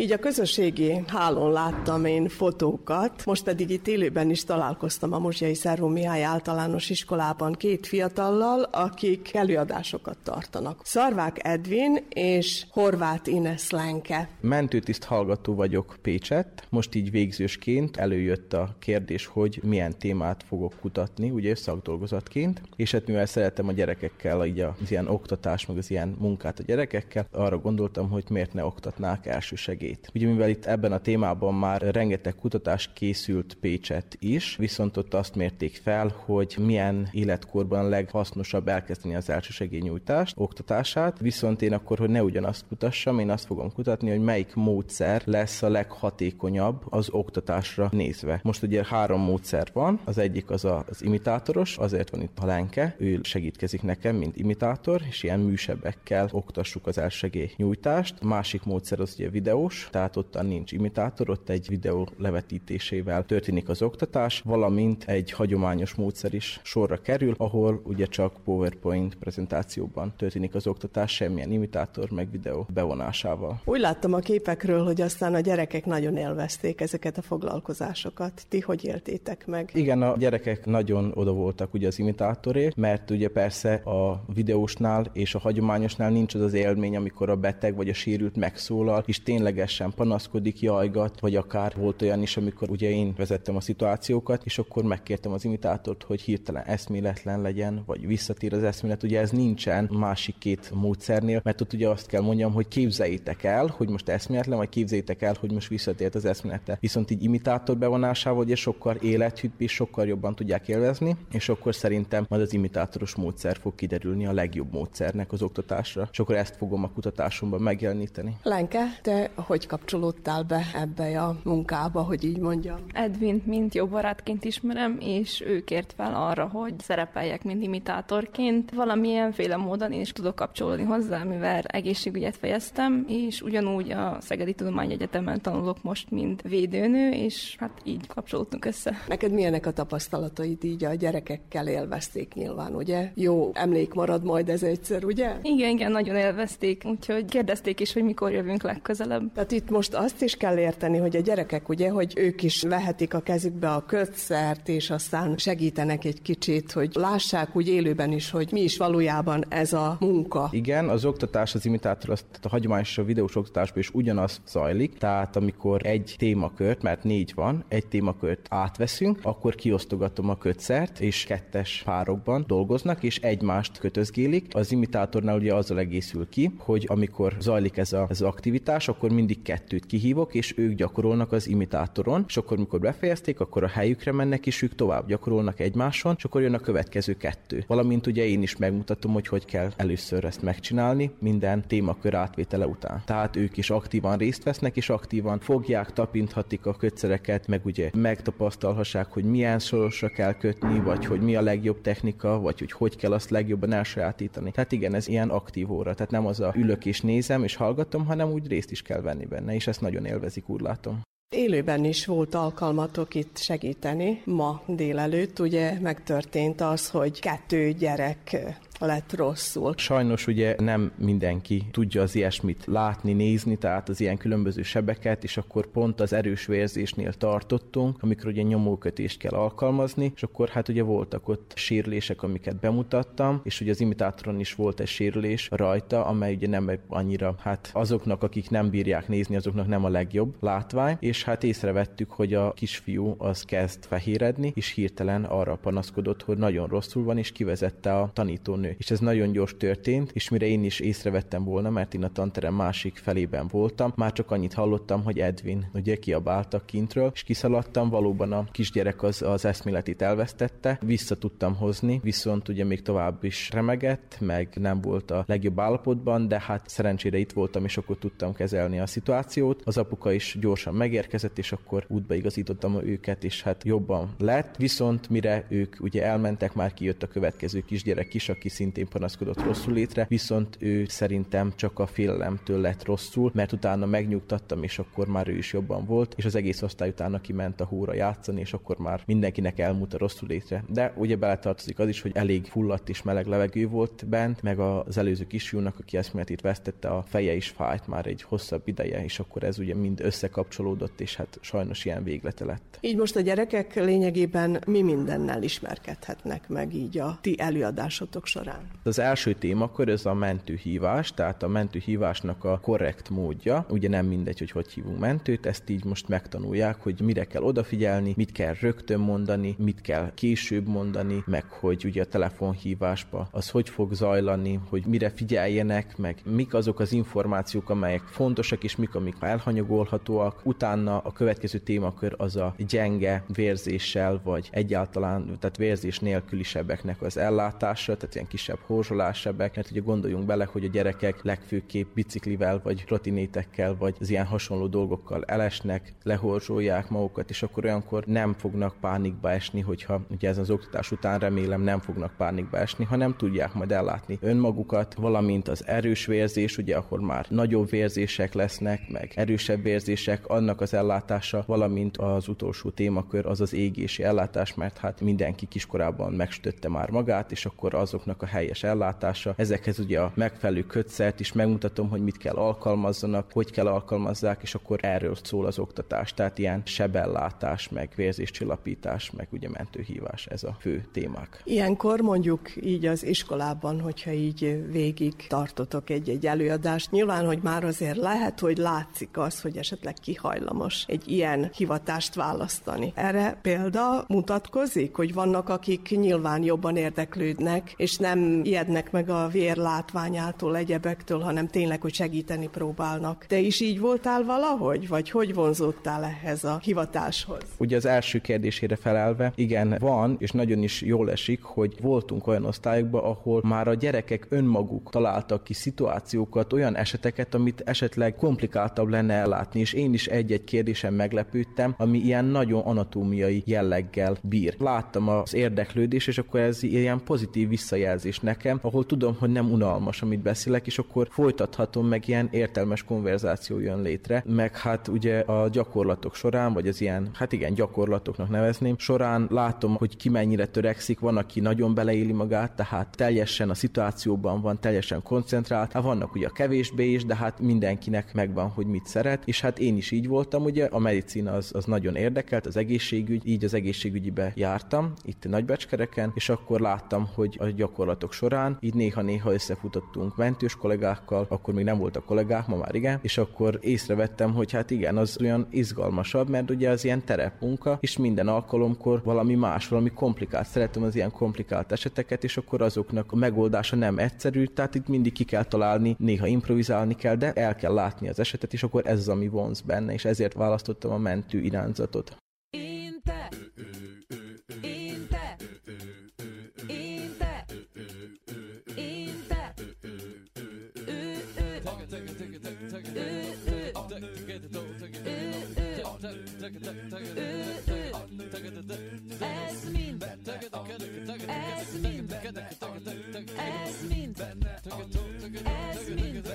H: Így a közösségi hálón láttam én fotókat, most pedig itt élőben is találkoztam a Mosjai Szervó Mihály általános iskolában két fiatallal, akik előadásokat tartanak. Szarvák Edvin és Horváth Ines Lenke.
I: Mentőtiszt hallgató vagyok Pécset, most így végzősként előjött a kérdés, hogy milyen témát fogok kutatni, ugye szakdolgozatként, és hát mivel szeretem a gyerekekkel így az ilyen oktatás, meg az ilyen munkát a gyerekekkel, arra gondoltam, hogy miért ne oktatnák elsősegélyt segít. Ugye mivel itt ebben a témában már rengeteg kutatás készült Pécset is, viszont ott azt mérték fel, hogy milyen életkorban leghasznosabb elkezdeni az elsősegélynyújtást, oktatását, viszont én akkor, hogy ne ugyanazt kutassam, én azt fogom kutatni, hogy melyik módszer lesz a leghatékonyabb az oktatásra nézve. Most ugye három módszer van, az egyik az az imitátoros, azért van itt a Lenke, ő segítkezik nekem, mint imitátor, és ilyen műsebbekkel oktassuk az elsősegély nyújtást. A másik módszer az ugye videós, tehát ott nincs imitátor, ott egy videó levetítésével történik az oktatás, valamint egy hagyományos módszer is sorra kerül, ahol ugye csak PowerPoint prezentációban történik az oktatás, semmilyen imitátor meg videó bevonásával.
H: Úgy láttam a képekről, hogy aztán a gyerekek nagyon élvezték ezeket a foglalkozásokat. Ti hogy éltétek meg?
I: Igen, a gyerekek nagyon oda voltak ugye az imitátoré, mert ugye persze a videósnál és a hagyományosnál nincs az az élmény, amikor a beteg vagy a sérült megszólal, és tényleges teljesen panaszkodik, jajgat, vagy akár volt olyan is, amikor ugye én vezettem a szituációkat, és akkor megkértem az imitátort, hogy hirtelen eszméletlen legyen, vagy visszatér az eszmélet. Ugye ez nincsen másik két módszernél, mert ott ugye azt kell mondjam, hogy képzeljétek el, hogy most eszméletlen, vagy képzeljétek el, hogy most visszatért az eszmélete. Viszont így imitátor bevonásával ugye sokkal élethűbb és sokkal jobban tudják élvezni, és akkor szerintem majd az imitátoros módszer fog kiderülni a legjobb módszernek az oktatásra, és akkor ezt fogom a kutatásomban megjeleníteni.
H: Lenke, te hogy kapcsolódtál be ebbe a munkába, hogy így mondjam?
J: Edwin, mint jó barátként ismerem, és ő kért fel arra, hogy szerepeljek, mint imitátorként. Valamilyenféle módon én is tudok kapcsolódni hozzá, mivel egészségügyet fejeztem, és ugyanúgy a Szegedi Tudományegyetemen tanulok most, mint védőnő, és hát így kapcsolódtunk össze.
H: Neked milyenek a tapasztalataid így a gyerekekkel élvezték nyilván, ugye? Jó emlék marad majd ez egyszer, ugye?
J: Igen, igen, nagyon élvezték, úgyhogy kérdezték is, hogy mikor jövünk legközelebb.
H: Tehát itt most azt is kell érteni, hogy a gyerekek ugye, hogy ők is vehetik a kezükbe a kötszert, és aztán segítenek egy kicsit, hogy lássák úgy élőben is, hogy mi is valójában ez a munka.
I: Igen, az oktatás, az imitátor, az, tehát a hagyományos a videós oktatásban is ugyanaz zajlik, tehát amikor egy témakört, mert négy van, egy témakört átveszünk, akkor kiosztogatom a kötszert, és kettes párokban dolgoznak, és egymást kötözgélik. Az imitátornál ugye azzal egészül ki, hogy amikor zajlik ez, a, ez az aktivitás, akkor mindig kettőt kihívok, és ők gyakorolnak az imitátoron, és akkor, mikor befejezték, akkor a helyükre mennek, és ők tovább gyakorolnak egymáson, és akkor jön a következő kettő. Valamint ugye én is megmutatom, hogy hogy kell először ezt megcsinálni, minden témakör átvétele után. Tehát ők is aktívan részt vesznek, és aktívan fogják, tapinthatik a kötszereket, meg ugye megtapasztalhassák, hogy milyen sorosra kell kötni, vagy hogy mi a legjobb technika, vagy hogy hogy kell azt legjobban elsajátítani. Tehát igen, ez ilyen aktív óra. Tehát nem az a ülök és nézem és hallgatom, hanem úgy részt is kell venni benne, és ezt nagyon élvezik, úgy látom.
H: Élőben is volt alkalmatok itt segíteni. Ma délelőtt ugye megtörtént az, hogy kettő gyerek lett rosszul.
I: Sajnos ugye nem mindenki tudja az ilyesmit látni, nézni, tehát az ilyen különböző sebeket, és akkor pont az erős vérzésnél tartottunk, amikor ugye nyomókötést kell alkalmazni, és akkor hát ugye voltak ott sérülések, amiket bemutattam, és ugye az imitátoron is volt egy sérülés rajta, amely ugye nem annyira, hát azoknak, akik nem bírják nézni, azoknak nem a legjobb látvány, és hát észrevettük, hogy a kisfiú az kezd fehéredni, és hirtelen arra panaszkodott, hogy nagyon rosszul van, és kivezette a tanítónő és ez nagyon gyors történt, és mire én is észrevettem volna, mert én a tanterem másik felében voltam, már csak annyit hallottam, hogy Edwin ugye kiabáltak kintről, és kiszaladtam, valóban a kisgyerek az, az eszméletét elvesztette, vissza tudtam hozni, viszont ugye még tovább is remegett, meg nem volt a legjobb állapotban, de hát szerencsére itt voltam, és akkor tudtam kezelni a szituációt. Az apuka is gyorsan megérkezett, és akkor útba igazítottam őket, és hát jobban lett, viszont mire ők ugye elmentek, már kijött a következő kisgyerek is, aki szintén panaszkodott rosszul létre, viszont ő szerintem csak a félelemtől lett rosszul, mert utána megnyugtattam, és akkor már ő is jobban volt, és az egész osztály utána kiment a hóra játszani, és akkor már mindenkinek elmúlt a rosszul létre. De ugye beletartozik az is, hogy elég fulladt és meleg levegő volt bent, meg az előző kisfiúnak, aki eszméletét vesztette, a feje is fájt már egy hosszabb ideje, és akkor ez ugye mind összekapcsolódott, és hát sajnos ilyen véglete lett.
H: Így most a gyerekek lényegében mi mindennel ismerkedhetnek meg így a ti előadásotok során?
I: Az első témakör ez a mentőhívás, tehát a mentőhívásnak a korrekt módja. Ugye nem mindegy, hogy hogy hívunk mentőt, ezt így most megtanulják, hogy mire kell odafigyelni, mit kell rögtön mondani, mit kell később mondani, meg hogy ugye a telefonhívásba az hogy fog zajlani, hogy mire figyeljenek, meg mik azok az információk, amelyek fontosak, és mik, amik elhanyagolhatóak. Utána a következő témakör az a gyenge vérzéssel, vagy egyáltalán, tehát vérzés nélküli sebeknek az ellátása, tehát ilyen kisebb horzsolássebek, mert ugye gondoljunk bele, hogy a gyerekek legfőképp biciklivel, vagy trotinétekkel, vagy az ilyen hasonló dolgokkal elesnek, lehorzsolják magukat, és akkor olyankor nem fognak pánikba esni, hogyha ugye ez az oktatás után remélem nem fognak pánikba esni, hanem tudják majd ellátni önmagukat, valamint az erős vérzés, ugye ahol már nagyobb vérzések lesznek, meg erősebb vérzések, annak az ellátása, valamint az utolsó témakör az az égési ellátás, mert hát mindenki kiskorában megstötte már magát, és akkor azoknak a helyes ellátása. Ezekhez ugye a megfelelő kötszert is megmutatom, hogy mit kell alkalmazzanak, hogy kell alkalmazzák, és akkor erről szól az oktatás. Tehát ilyen sebellátás, meg vérzéscsillapítás, meg ugye mentőhívás, ez a fő témák.
H: Ilyenkor mondjuk így az iskolában, hogyha így végig tartotok egy-egy előadást, nyilván, hogy már azért lehet, hogy látszik az, hogy esetleg kihajlamos egy ilyen hivatást választani. Erre példa mutatkozik, hogy vannak, akik nyilván jobban érdeklődnek, és nem ijednek meg a vér látványától, egyebektől, hanem tényleg, hogy segíteni próbálnak. Te is így voltál valahogy, vagy hogy vonzódtál ehhez a hivatáshoz?
I: Ugye az első kérdésére felelve, igen, van, és nagyon is jól esik, hogy voltunk olyan osztályokban, ahol már a gyerekek önmaguk találtak ki szituációkat, olyan eseteket, amit esetleg komplikáltabb lenne ellátni, és én is egy-egy kérdésen meglepődtem, ami ilyen nagyon anatómiai jelleggel bír. Láttam az érdeklődés, és akkor ez ilyen pozitív visszajelzés nekem, ahol tudom, hogy nem unalmas, amit beszélek, és akkor folytathatom, meg ilyen értelmes konverzáció jön létre, meg hát ugye a gyakorlatok során, vagy az ilyen, hát igen, gyakorlatoknak nevezném, során látom, hogy ki mennyire törekszik, van, aki nagyon beleéli magát, tehát teljesen a szituációban van, teljesen koncentrált, hát vannak ugye a kevésbé is, de hát mindenkinek megvan, hogy mit szeret, és hát én is így voltam, ugye a medicina az, az nagyon érdekelt, az egészségügy, így az egészségügyibe jártam, itt Nagybecskereken, és akkor láttam, hogy a gyakorlatok során így néha-néha összefutottunk mentős kollégákkal, akkor még nem voltak kollégák, ma már igen, és akkor észrevettem, hogy hát igen, az olyan izgalmasabb, mert ugye az ilyen terepmunka, és minden alkalomkor valami más, valami komplikált. Szeretem az ilyen komplikált eseteket, és akkor azoknak a megoldása nem egyszerű, tehát itt mindig ki kell találni, néha improvizálni kell, de el kell látni az esetet, és akkor ez az, ami vonz benne, és ezért választottam a mentő irányzatot.
K: Ez ez mind, ez mind, ez mind.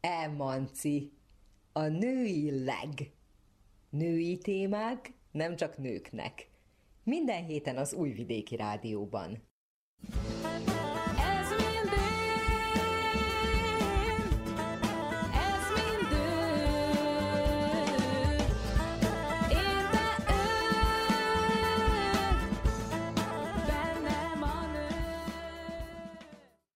L: Emanci, a női leg. Női témák nem csak nőknek. Minden héten az Újvidéki Rádióban.
K: Ez ez.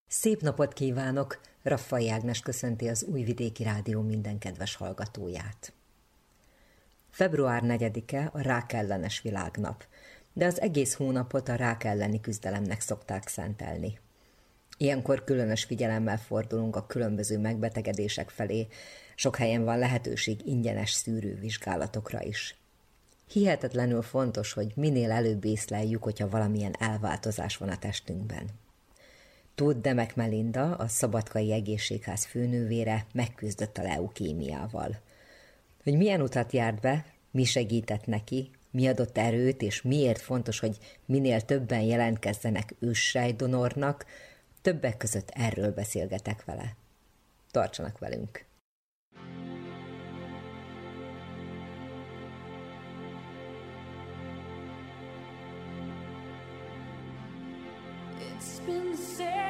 L: Szép napot kívánok! Raffai Ágnes köszönti az Újvidéki Rádió minden kedves hallgatóját. Február 4-e a rák ellenes világnap, de az egész hónapot a rák elleni küzdelemnek szokták szentelni. Ilyenkor különös figyelemmel fordulunk a különböző megbetegedések felé, sok helyen van lehetőség ingyenes szűrővizsgálatokra is. Hihetetlenül fontos, hogy minél előbb észleljük, hogyha valamilyen elváltozás van a testünkben. Tóth Demek Melinda, a Szabadkai Egészségház főnővére megküzdött a leukémiával – hogy milyen utat járt be, mi segített neki, mi adott erőt, és miért fontos, hogy minél többen jelentkezzenek donornak, többek között erről beszélgetek vele. Tartsanak velünk!
K: It's been said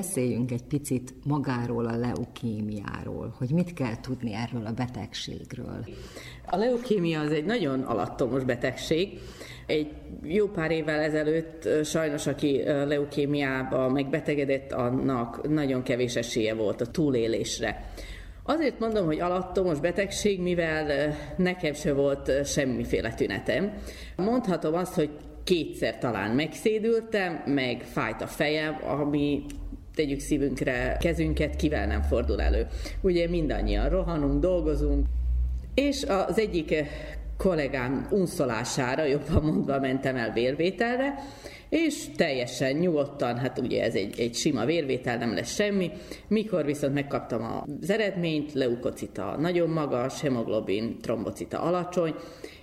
L: Beszéljünk egy picit magáról a leukémiáról, hogy mit kell tudni erről a betegségről.
M: A leukémia az egy nagyon alattomos betegség. Egy jó pár évvel ezelőtt sajnos, aki leukémiába megbetegedett, annak nagyon kevés esélye volt a túlélésre. Azért mondom, hogy alattomos betegség, mivel nekem se volt semmiféle tünetem. Mondhatom azt, hogy kétszer talán megszédültem, meg fájt a fejem, ami tegyük szívünkre kezünket, kivel nem fordul elő. Ugye mindannyian rohanunk, dolgozunk, és az egyik kollégám unszolására, jobban mondva mentem el vérvételre, és teljesen nyugodtan, hát ugye ez egy, egy sima vérvétel, nem lesz semmi. Mikor viszont megkaptam az eredményt, leukocita nagyon magas, hemoglobin, trombocita alacsony,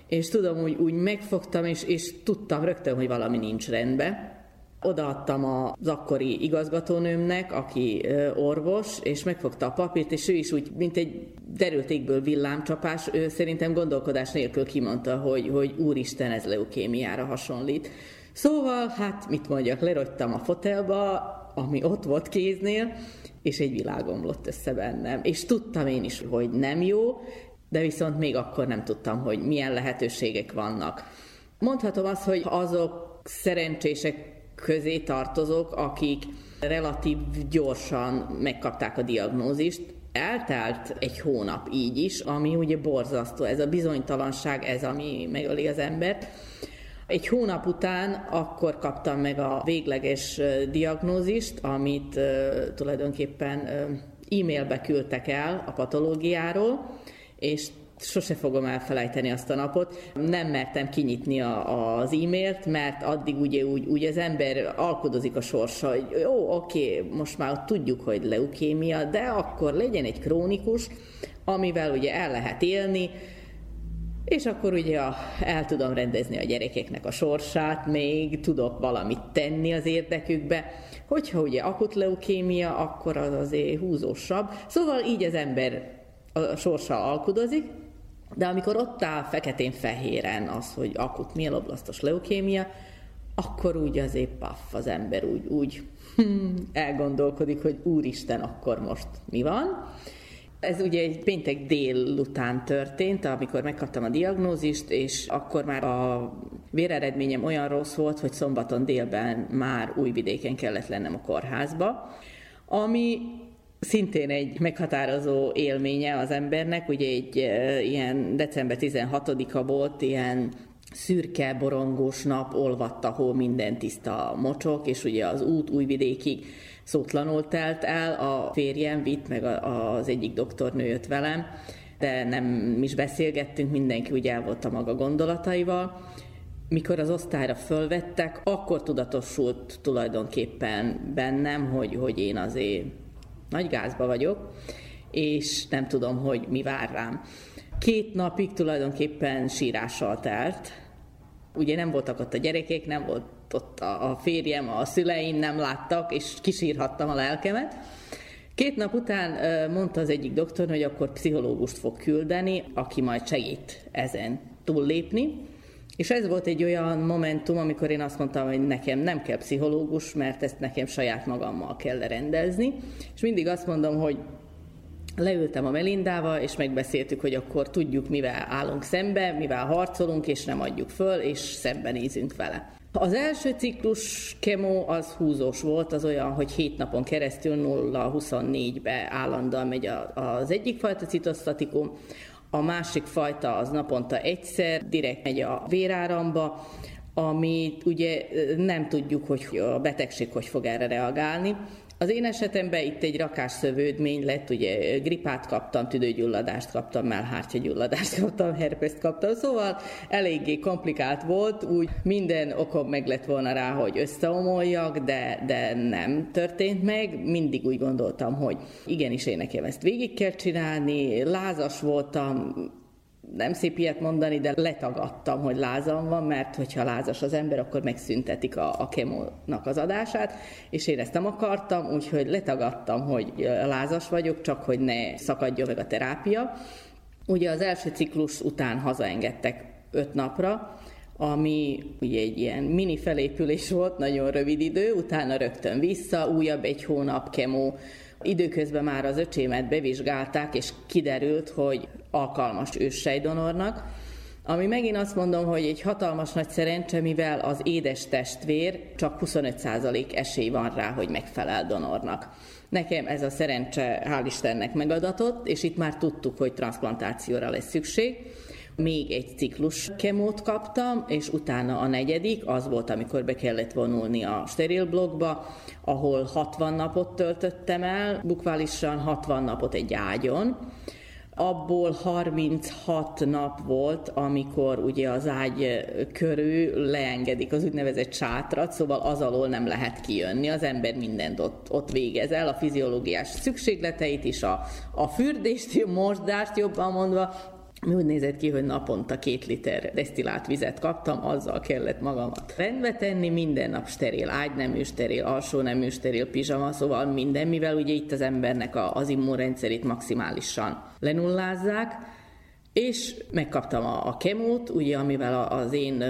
M: és tudom, úgy, úgy megfogtam, és, és tudtam rögtön, hogy valami nincs rendben. Odaadtam az akkori igazgatónőmnek, aki orvos, és megfogta a papírt, és ő is úgy, mint egy derültékből villámcsapás, ő szerintem gondolkodás nélkül kimondta, hogy, hogy úristen, ez leukémiára hasonlít. Szóval, hát mit mondjak, lerogytam a fotelba, ami ott volt kéznél, és egy világomlott össze bennem. És tudtam én is, hogy nem jó, de viszont még akkor nem tudtam, hogy milyen lehetőségek vannak. Mondhatom azt, hogy azok szerencsések közé tartozok, akik relatív gyorsan megkapták a diagnózist. Eltelt egy hónap így is, ami ugye borzasztó. Ez a bizonytalanság, ez ami megöli az embert. Egy hónap után akkor kaptam meg a végleges diagnózist, amit tulajdonképpen e-mailbe küldtek el a patológiáról, és sose fogom elfelejteni azt a napot. Nem mertem kinyitni a, az e-mailt, mert addig ugye úgy, úgy az ember alkodozik a sorsa, hogy jó, oké, most már tudjuk, hogy leukémia, de akkor legyen egy krónikus, amivel ugye el lehet élni, és akkor ugye el tudom rendezni a gyerekeknek a sorsát, még tudok valamit tenni az érdekükbe. Hogyha ugye akut leukémia, akkor az azért húzósabb. Szóval így az ember a sorsa alkudozik, de amikor ott áll feketén-fehéren az, hogy akut mieloblasztos leukémia, akkor úgy azért paff az ember úgy, úgy hmm, elgondolkodik, hogy úristen, akkor most mi van. Ez ugye egy péntek délután történt, amikor megkaptam a diagnózist, és akkor már a véreredményem olyan rossz volt, hogy szombaton délben már újvidéken kellett lennem a kórházba, ami szintén egy meghatározó élménye az embernek, ugye egy ilyen december 16-a volt, ilyen szürke, borongós nap, olvadt a hó, minden tiszta mocsok, és ugye az út újvidékig szótlanul telt el, a férjem vitt, meg az egyik doktornő jött velem, de nem is beszélgettünk, mindenki ugye el volt a maga gondolataival. Mikor az osztályra fölvettek, akkor tudatosult tulajdonképpen bennem, hogy, hogy én azért nagy gázba vagyok, és nem tudom, hogy mi vár rám. Két napig tulajdonképpen sírással telt. Ugye nem voltak ott a gyerekek, nem volt ott a, férjem, a szüleim nem láttak, és kisírhattam a lelkemet. Két nap után mondta az egyik doktor, hogy akkor pszichológust fog küldeni, aki majd segít ezen túllépni. És ez volt egy olyan momentum, amikor én azt mondtam, hogy nekem nem kell pszichológus, mert ezt nekem saját magammal kell rendezni. És mindig azt mondom, hogy leültem a Melindával, és megbeszéltük, hogy akkor tudjuk, mivel állunk szembe, mivel harcolunk, és nem adjuk föl, és szembenézünk vele. Az első ciklus kemo az húzós volt, az olyan, hogy 7 napon keresztül 0-24-be állandóan megy az egyik fajta citosztatikum, a másik fajta az naponta egyszer, direkt megy a véráramba, amit ugye nem tudjuk, hogy a betegség hogy fog erre reagálni. Az én esetemben itt egy rakás szövődmény lett, ugye gripát kaptam, tüdőgyulladást kaptam, mellhártyagyulladást kaptam, herpeszt kaptam, szóval eléggé komplikált volt, úgy minden okom meg lett volna rá, hogy összeomoljak, de, de nem történt meg. Mindig úgy gondoltam, hogy igenis én nekem ezt végig kell csinálni, lázas voltam, nem szép ilyet mondani, de letagadtam, hogy lázam van, mert hogyha lázas az ember, akkor megszüntetik a, a kemónak az adását, és én ezt nem akartam, úgyhogy letagadtam, hogy lázas vagyok, csak hogy ne szakadjon meg a terápia. Ugye az első ciklus után hazaengedtek öt napra, ami ugye egy ilyen mini felépülés volt, nagyon rövid idő, utána rögtön vissza, újabb egy hónap kemó. Időközben már az öcsémet bevizsgálták, és kiderült, hogy alkalmas őssejdonornak, ami megint azt mondom, hogy egy hatalmas nagy szerencse, mivel az édes testvér csak 25% esély van rá, hogy megfelel donornak. Nekem ez a szerencse hál' Istennek megadatott, és itt már tudtuk, hogy transplantációra lesz szükség. Még egy ciklus kemót kaptam, és utána a negyedik, az volt, amikor be kellett vonulni a steril blokkba, ahol 60 napot töltöttem el, bukválisan 60 napot egy ágyon, abból 36 nap volt, amikor ugye az ágy körül leengedik az úgynevezett sátrat, szóval az alól nem lehet kijönni, az ember mindent ott, ott végez el, a fiziológiás szükségleteit is, a, a fürdést, a mosdást jobban mondva, úgy nézett ki, hogy naponta két liter desztillált vizet kaptam, azzal kellett magamat rendbe tenni, minden nap steril ágynemű, steril alsó nemű, steril pizsama, szóval minden, mivel ugye itt az embernek az immunrendszerét maximálisan lenullázzák, és megkaptam a, a kemót, ugye, amivel az én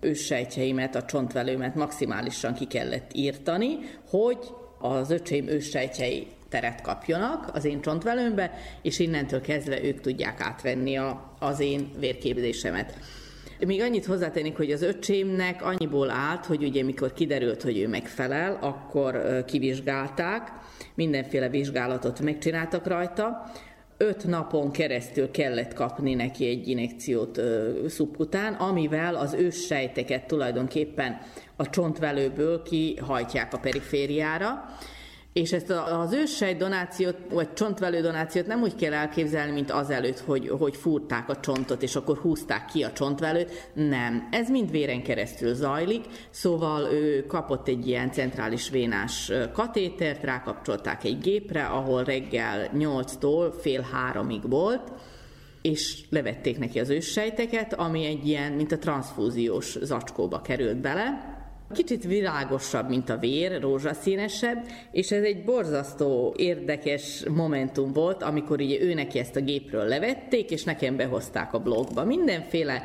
M: őssejtjeimet, a csontvelőmet maximálisan ki kellett írtani, hogy az öcsém őssejtjei teret kapjanak az én csontvelőmbe, és innentől kezdve ők tudják átvenni a, az én vérképzésemet. Még annyit hozzátennék, hogy az öcsémnek annyiból állt, hogy ugye mikor kiderült, hogy ő megfelel, akkor kivizsgálták, mindenféle vizsgálatot megcsináltak rajta, öt napon keresztül kellett kapni neki egy injekciót szubkután, amivel az őssejteket tulajdonképpen a csontvelőből kihajtják a perifériára, és ezt az őssejt donációt, vagy csontvelő donációt nem úgy kell elképzelni, mint azelőtt, hogy, hogy fúrták a csontot, és akkor húzták ki a csontvelőt. Nem. Ez mind véren keresztül zajlik, szóval ő kapott egy ilyen centrális vénás katétert, rákapcsolták egy gépre, ahol reggel 8-tól fél háromig volt, és levették neki az őssejteket, ami egy ilyen, mint a transfúziós zacskóba került bele, Kicsit világosabb, mint a vér, rózsaszínesebb, és ez egy borzasztó érdekes momentum volt, amikor ugye ő neki ezt a gépről levették, és nekem behozták a blogba. Mindenféle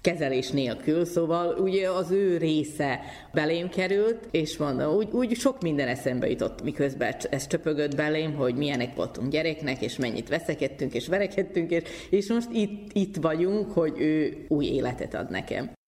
M: kezelés nélkül, szóval ugye az ő része belém került, és mondom, úgy, úgy sok minden eszembe jutott, miközben ez csöpögött belém, hogy milyenek voltunk gyereknek, és mennyit veszekedtünk, és verekedtünk, és, és most itt, itt vagyunk, hogy ő új életet ad nekem.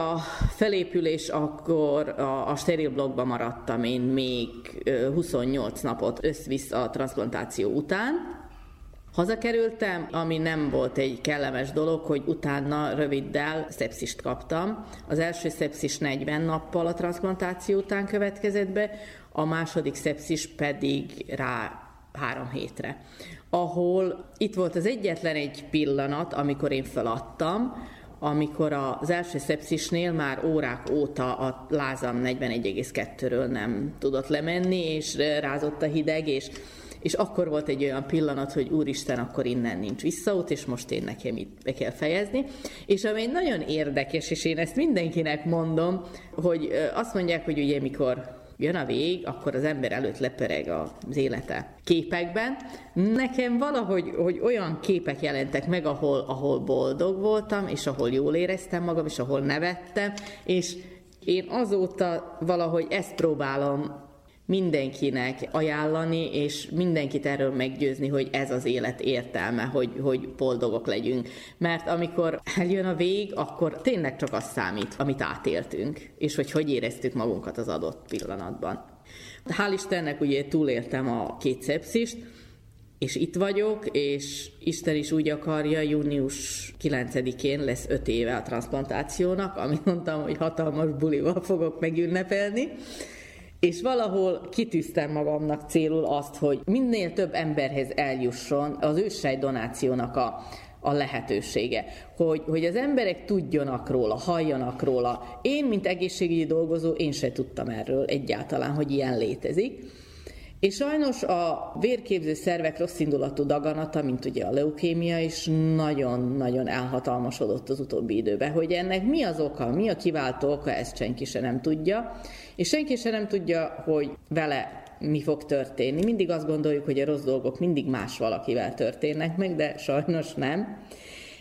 M: A felépülés akkor a, a steril blokkban maradtam én még ö, 28 napot össz-vissza a transplantáció után. Hazakerültem, ami nem volt egy kellemes dolog, hogy utána röviddel szepszist kaptam. Az első szepszis 40 nappal a transplantáció után következett be, a második szepszis pedig rá három hétre. Ahol itt volt az egyetlen egy pillanat, amikor én feladtam, amikor az első szepszisnél már órák óta a lázam 41,2-ről nem tudott lemenni, és rázott a hideg, és, és akkor volt egy olyan pillanat, hogy úristen, akkor innen nincs visszaút, és most én nekem itt be kell fejezni. És ami nagyon érdekes, és én ezt mindenkinek mondom, hogy azt mondják, hogy ugye mikor jön a vég, akkor az ember előtt lepereg az élete képekben. Nekem valahogy hogy olyan képek jelentek meg, ahol, ahol boldog voltam, és ahol jól éreztem magam, és ahol nevettem, és én azóta valahogy ezt próbálom mindenkinek ajánlani, és mindenkit erről meggyőzni, hogy ez az élet értelme, hogy, hogy boldogok legyünk. Mert amikor eljön a vég, akkor tényleg csak az számít, amit átéltünk, és hogy hogy éreztük magunkat az adott pillanatban. Hál' Istennek ugye túléltem a két szepszist, és itt vagyok, és Isten is úgy akarja, június 9-én lesz 5 éve a transplantációnak, amit mondtam, hogy hatalmas bulival fogok megünnepelni, és valahol kitűztem magamnak célul azt, hogy minél több emberhez eljusson az őssej donációnak a, a lehetősége, hogy, hogy az emberek tudjanak róla, halljanak róla. Én, mint egészségügyi dolgozó, én se tudtam erről egyáltalán, hogy ilyen létezik. És sajnos a vérképző szervek rosszindulatú daganata, mint ugye a leukémia is nagyon-nagyon elhatalmasodott az utóbbi időben, hogy ennek mi az oka, mi a kiváltó oka, ezt senki se nem tudja, és senki se nem tudja, hogy vele mi fog történni. Mindig azt gondoljuk, hogy a rossz dolgok mindig más valakivel történnek meg, de sajnos nem.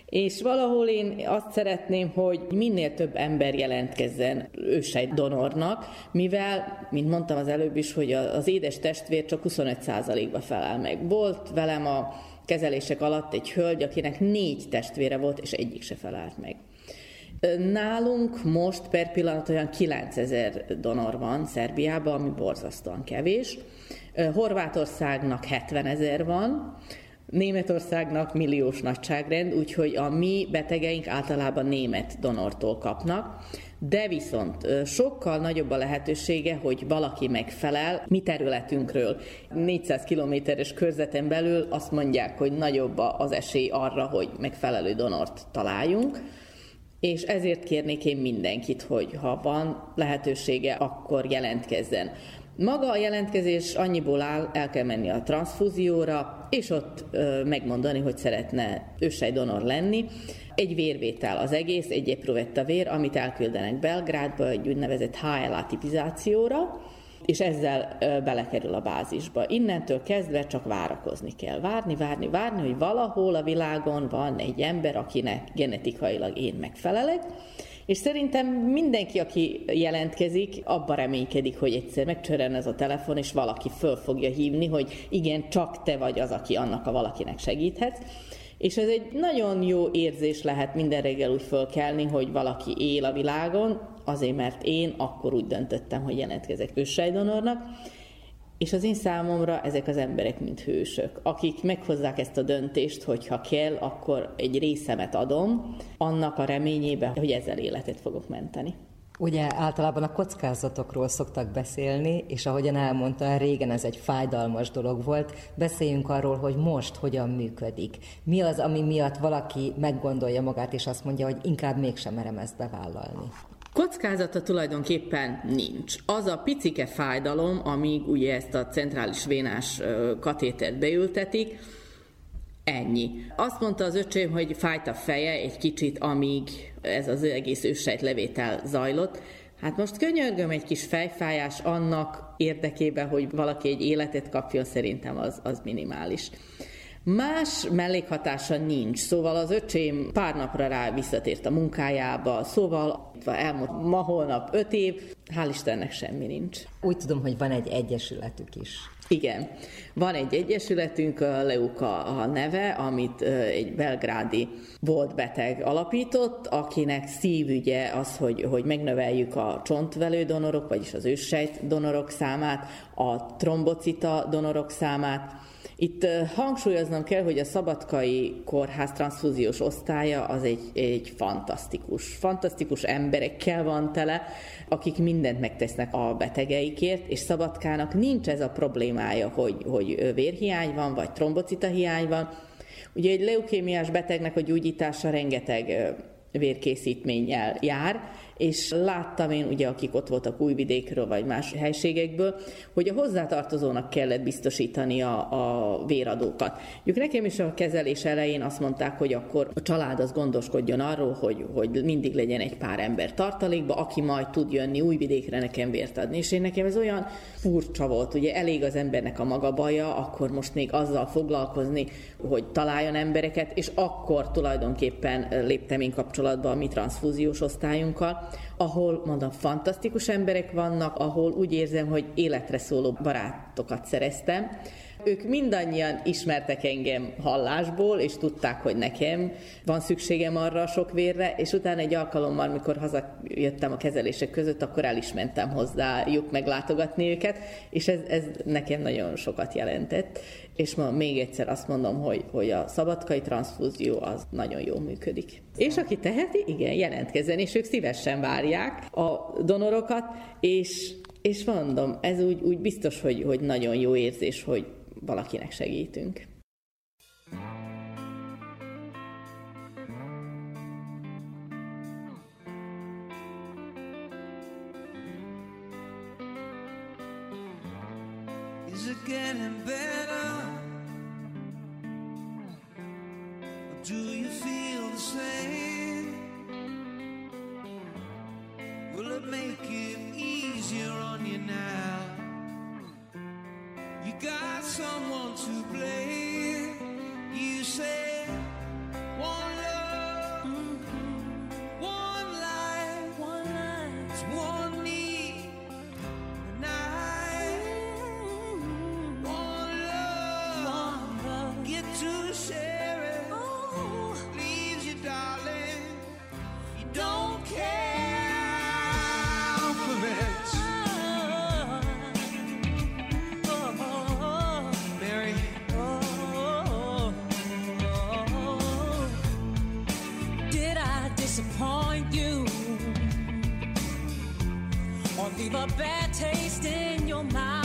M: És valahol én azt szeretném, hogy minél több ember jelentkezzen ősejt donornak, mivel, mint mondtam az előbb is, hogy az édes testvér csak 25%-ba felel meg. Volt velem a kezelések alatt egy hölgy, akinek négy testvére volt, és egyik se felelt meg. Nálunk most per pillanat olyan 9000 donor van Szerbiában, ami borzasztóan kevés. Horvátországnak 70 ezer van, Németországnak milliós nagyságrend, úgyhogy a mi betegeink általában német donortól kapnak. de viszont sokkal nagyobb a lehetősége, hogy valaki megfelel mi területünkről. 400 kilométeres körzeten belül azt mondják, hogy nagyobb az esély arra, hogy megfelelő donort találjunk, és ezért kérnék én mindenkit, hogy ha van lehetősége, akkor jelentkezzen. Maga a jelentkezés annyiból áll, el kell menni a transfúzióra, és ott ö, megmondani, hogy szeretne ősejjdonor lenni. Egy vérvétel az egész, egy eprovetta vér, amit elküldenek Belgrádba egy úgynevezett HLA tipizációra, és ezzel belekerül a bázisba. Innentől kezdve csak várakozni kell. Várni, várni, várni, hogy valahol a világon van egy ember, akinek genetikailag én megfelelek, és szerintem mindenki, aki jelentkezik, abba reménykedik, hogy egyszer megcsörren ez a telefon, és valaki föl fogja hívni, hogy igen, csak te vagy az, aki annak a valakinek segíthetsz. És ez egy nagyon jó érzés lehet minden reggel úgy fölkelni, hogy valaki él a világon, azért mert én akkor úgy döntöttem, hogy jelentkezek őssejdonornak, és az én számomra ezek az emberek mint hősök, akik meghozzák ezt a döntést, hogy ha kell, akkor egy részemet adom, annak a reményében, hogy ezzel életet fogok menteni.
L: Ugye általában a kockázatokról szoktak beszélni, és ahogyan elmondta, régen ez egy fájdalmas dolog volt. Beszéljünk arról, hogy most hogyan működik. Mi az, ami miatt valaki meggondolja magát, és azt mondja, hogy inkább mégsem merem ezt bevállalni.
M: Kockázata tulajdonképpen nincs. Az a picike fájdalom, amíg ugye ezt a centrális vénás katétert beültetik, ennyi. Azt mondta az öcsém, hogy fájt a feje egy kicsit, amíg ez az egész őssejtlevétel zajlott. Hát most könyörgöm egy kis fejfájás annak érdekében, hogy valaki egy életet kapjon, szerintem az, az minimális. Más mellékhatása nincs, szóval az öcsém pár napra rá visszatért a munkájába, szóval elmúlt ma holnap öt év, hál' Istennek semmi nincs.
L: Úgy tudom, hogy van egy egyesületük is.
M: Igen, van egy egyesületünk, a Leuka a neve, amit egy belgrádi volt beteg alapított, akinek szívügye az, hogy, hogy megnöveljük a csontvelő donorok, vagyis az őssejt donorok számát, a trombocita donorok számát, itt hangsúlyoznom kell, hogy a Szabadkai Kórház transfúziós osztálya az egy, egy fantasztikus, fantasztikus emberekkel van tele, akik mindent megtesznek a betegeikért, és Szabadkának nincs ez a problémája, hogy, hogy vérhiány van, vagy trombocita hiány van. Ugye egy leukémiás betegnek a gyógyítása rengeteg vérkészítménnyel jár, és láttam én, ugye, akik ott voltak Újvidékről, vagy más helységekből, hogy a hozzátartozónak kellett biztosítani a, a véradókat. Mondjuk nekem is a kezelés elején azt mondták, hogy akkor a család az gondoskodjon arról, hogy, hogy mindig legyen egy pár ember tartalékba, aki majd tud jönni Újvidékre nekem vért adni. És én nekem ez olyan furcsa volt, ugye elég az embernek a maga baja, akkor most még azzal foglalkozni, hogy találjon embereket, és akkor tulajdonképpen léptem én kapcsolatba a mi transfúziós osztályunkkal, ahol mondom, fantasztikus emberek vannak, ahol úgy érzem, hogy életre szóló barátokat szereztem. Ők mindannyian ismertek engem hallásból, és tudták, hogy nekem van szükségem arra a sok vérre, és utána egy alkalommal, mikor hazajöttem a kezelések között, akkor el is mentem hozzájuk meglátogatni őket, és ez, ez nekem nagyon sokat jelentett. És ma még egyszer azt mondom, hogy, hogy a szabadkai transfúzió az nagyon jól működik. És aki teheti, igen, jelentkezzen, és ők szívesen várják a donorokat, és, és mondom, ez úgy, úgy biztos, hogy, hogy nagyon jó érzés, hogy valakinek segítünk.
G: Is it getting better? Or do you feel the same? Will it make it easier on you now? You got someone to blame. You say one love, one life, one life, one need. And I one love, get to share
K: leave a bad taste in your mouth.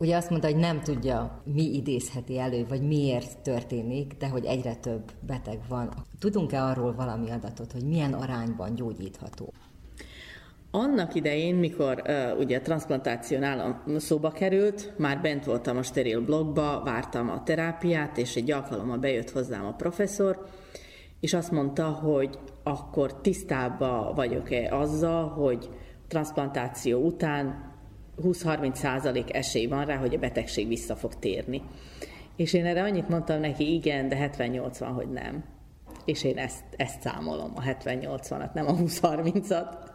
L: Ugye azt mondta, hogy nem tudja, mi idézheti elő, vagy miért történik, de hogy egyre több beteg van. Tudunk-e arról valami adatot, hogy milyen arányban gyógyítható?
M: Annak idején, mikor uh, ugye a transplantáció nálam szóba került, már bent voltam a steril blogba, vártam a terápiát, és egy alkalommal bejött hozzám a professzor, és azt mondta, hogy akkor tisztában vagyok-e azzal, hogy transplantáció után 20-30 százalék esély van rá, hogy a betegség vissza fog térni. És én erre annyit mondtam neki, igen, de 78 van, hogy nem. És én ezt, ezt számolom, a 70-80-at, nem a 20-30-at.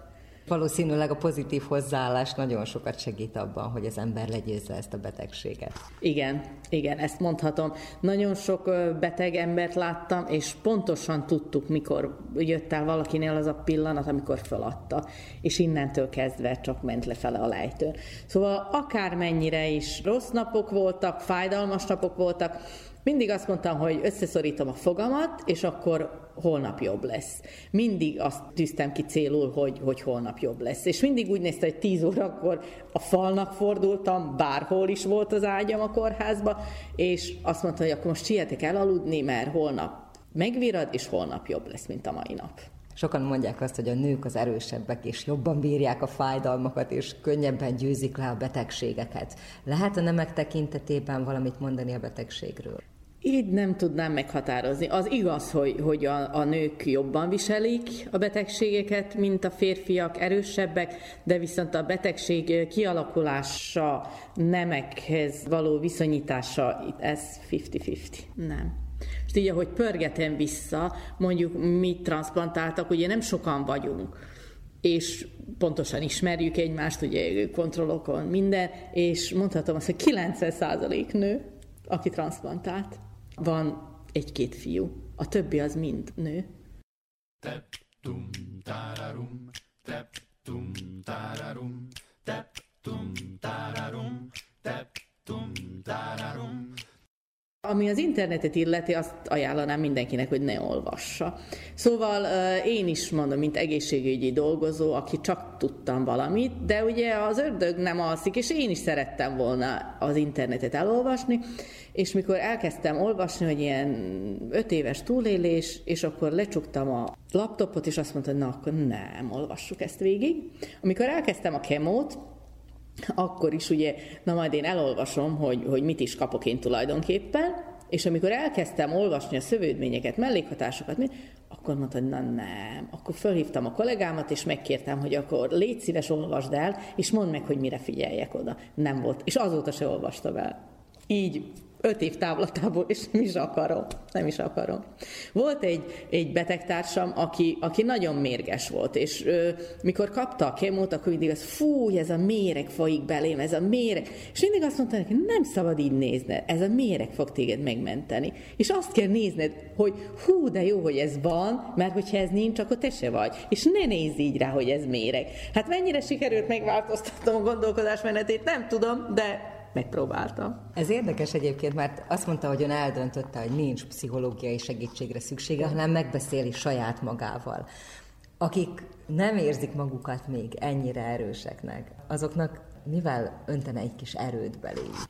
L: Valószínűleg a pozitív hozzáállás nagyon sokat segít abban, hogy az ember legyőzze ezt a betegséget.
M: Igen, igen, ezt mondhatom. Nagyon sok beteg embert láttam, és pontosan tudtuk, mikor jött el valakinél az a pillanat, amikor feladta, és innentől kezdve csak ment lefele a lejtőn. Szóval akármennyire is rossz napok voltak, fájdalmas napok voltak, mindig azt mondtam, hogy összeszorítom a fogamat, és akkor holnap jobb lesz. Mindig azt tűztem ki célul, hogy, hogy holnap jobb lesz. És mindig úgy nézte, hogy 10 órakor a falnak fordultam, bárhol is volt az ágyam a kórházba, és azt mondta, hogy akkor most sietek elaludni, mert holnap megvirad, és holnap jobb lesz, mint a mai nap.
L: Sokan mondják azt, hogy a nők az erősebbek, és jobban bírják a fájdalmakat, és könnyebben győzik le a betegségeket. Lehet a nemek tekintetében valamit mondani a betegségről?
M: Így nem tudnám meghatározni. Az igaz, hogy, hogy a, a nők jobban viselik a betegségeket, mint a férfiak, erősebbek, de viszont a betegség kialakulása, nemekhez való viszonyítása, ez 50-50. Nem. És így, ahogy pörgetem vissza, mondjuk mi transplantáltak, ugye nem sokan vagyunk, és pontosan ismerjük egymást, ugye kontrollokon minden, és mondhatom azt, hogy 90% nő, aki transplantált. Van egy-két fiú, a többi az mind nő.
G: Tep tum tararum, tep tum tararum, tep tum tararum, tep tum tararum.
M: Ami az internetet illeti, azt ajánlanám mindenkinek, hogy ne olvassa. Szóval én is mondom, mint egészségügyi dolgozó, aki csak tudtam valamit, de ugye az ördög nem alszik, és én is szerettem volna az internetet elolvasni, és mikor elkezdtem olvasni, hogy ilyen öt éves túlélés, és akkor lecsuktam a laptopot, és azt mondta, na akkor nem, olvassuk ezt végig. Amikor elkezdtem a kemót, akkor is ugye, na majd én elolvasom, hogy, hogy mit is kapok én tulajdonképpen, és amikor elkezdtem olvasni a szövődményeket, mellékhatásokat, akkor mondta, hogy na nem. Akkor fölhívtam a kollégámat, és megkértem, hogy akkor légy szíves, olvasd el, és mondd meg, hogy mire figyeljek oda. Nem volt. És azóta se olvastam el. Így öt év távlatából, és nem is akarom. Nem is akarom. Volt egy, egy betegtársam, aki, aki nagyon mérges volt, és ö, mikor kapta a kémót, akkor mindig az, fú, ez a méreg folyik belém, ez a méreg. És mindig azt mondta neki, nem szabad így nézned, ez a méreg fog téged megmenteni. És azt kell nézned, hogy hú, de jó, hogy ez van, mert hogyha ez nincs, akkor te se vagy. És ne nézz így rá, hogy ez méreg. Hát mennyire sikerült megváltoztatnom a gondolkodásmenetét, nem tudom, de megpróbáltam.
L: Ez érdekes egyébként, mert azt mondta, hogy ön eldöntötte, hogy nincs pszichológiai segítségre szüksége, hanem megbeszéli saját magával. Akik nem érzik magukat még ennyire erőseknek, azoknak mivel öntene egy kis erőt beléjük?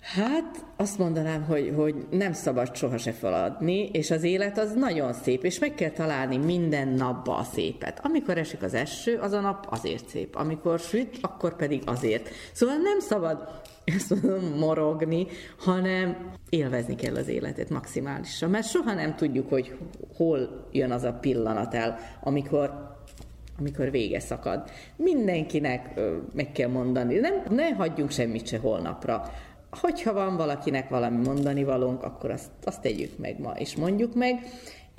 M: Hát azt mondanám, hogy, hogy nem szabad soha se feladni, és az élet az nagyon szép, és meg kell találni minden napba a szépet. Amikor esik az eső, az a nap azért szép. Amikor süt, akkor pedig azért. Szóval nem szabad ezt mondom, morogni, hanem élvezni kell az életet maximálisan, mert soha nem tudjuk, hogy hol jön az a pillanat el, amikor amikor vége szakad. Mindenkinek meg kell mondani, nem, ne hagyjunk semmit se holnapra hogyha van valakinek valami mondani valónk, akkor azt, azt tegyük meg ma, és mondjuk meg.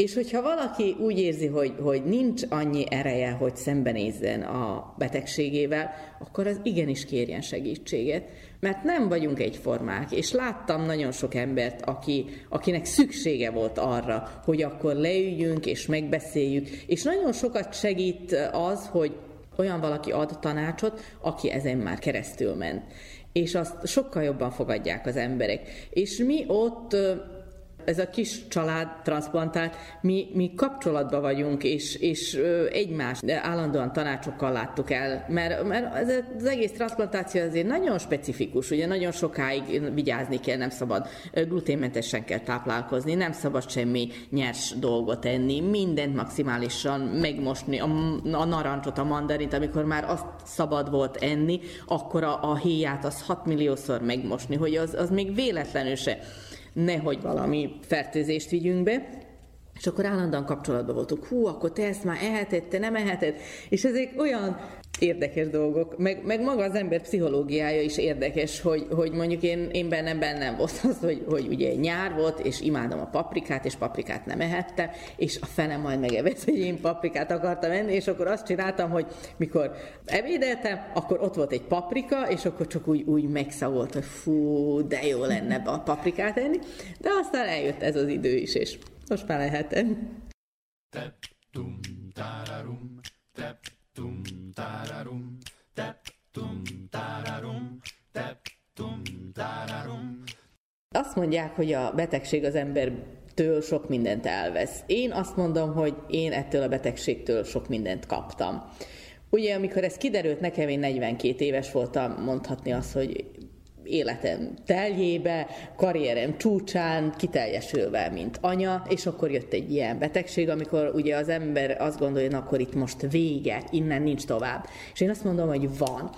M: És hogyha valaki úgy érzi, hogy, hogy nincs annyi ereje, hogy szembenézzen a betegségével, akkor az igenis kérjen segítséget. Mert nem vagyunk egyformák, és láttam nagyon sok embert, aki, akinek szüksége volt arra, hogy akkor leüljünk és megbeszéljük, és nagyon sokat segít az, hogy olyan valaki ad tanácsot, aki ezen már keresztül ment és azt sokkal jobban fogadják az emberek. És mi ott ez a kis család transplantált, mi, mi kapcsolatban vagyunk, és, és egymás állandóan tanácsokkal láttuk el, mert, mert ez az egész transplantáció azért nagyon specifikus, ugye nagyon sokáig vigyázni kell, nem szabad gluténmentesen kell táplálkozni, nem szabad semmi nyers dolgot enni, mindent maximálisan megmosni, a, a narancsot, a mandarint, amikor már azt szabad volt enni, akkor a, a héját az 6 milliószor megmosni, hogy az, az még véletlenül se nehogy valami fertőzést vigyünk be, és akkor állandóan kapcsolatban voltunk. Hú, akkor te ezt már eheted, te nem eheted. És ezek olyan érdekes dolgok, meg, meg maga az ember pszichológiája is érdekes, hogy, hogy mondjuk én, én bennem bennem volt az, hogy, hogy ugye nyár volt, és imádom a paprikát, és paprikát nem ehettem, és a fenem majd megevett, hogy én paprikát akartam enni, és akkor azt csináltam, hogy mikor ebédeltem, akkor ott volt egy paprika, és akkor csak úgy, úgy megszagolt, hogy fú, de jó lenne a paprikát enni, de aztán eljött ez az idő is, és most már
G: tararum, tep tum tararum, tep tum tararum, tep tum tararum.
M: Azt mondják, hogy a betegség az embertől sok mindent elvesz. Én azt mondom, hogy én ettől a betegségtől sok mindent kaptam. Ugye, amikor ez kiderült nekem, én 42 éves voltam, mondhatni azt, hogy életem teljébe, karrierem csúcsán, kiteljesülve, mint anya, és akkor jött egy ilyen betegség, amikor ugye az ember azt gondolja, hogy akkor itt most vége, innen nincs tovább. És én azt mondom, hogy van.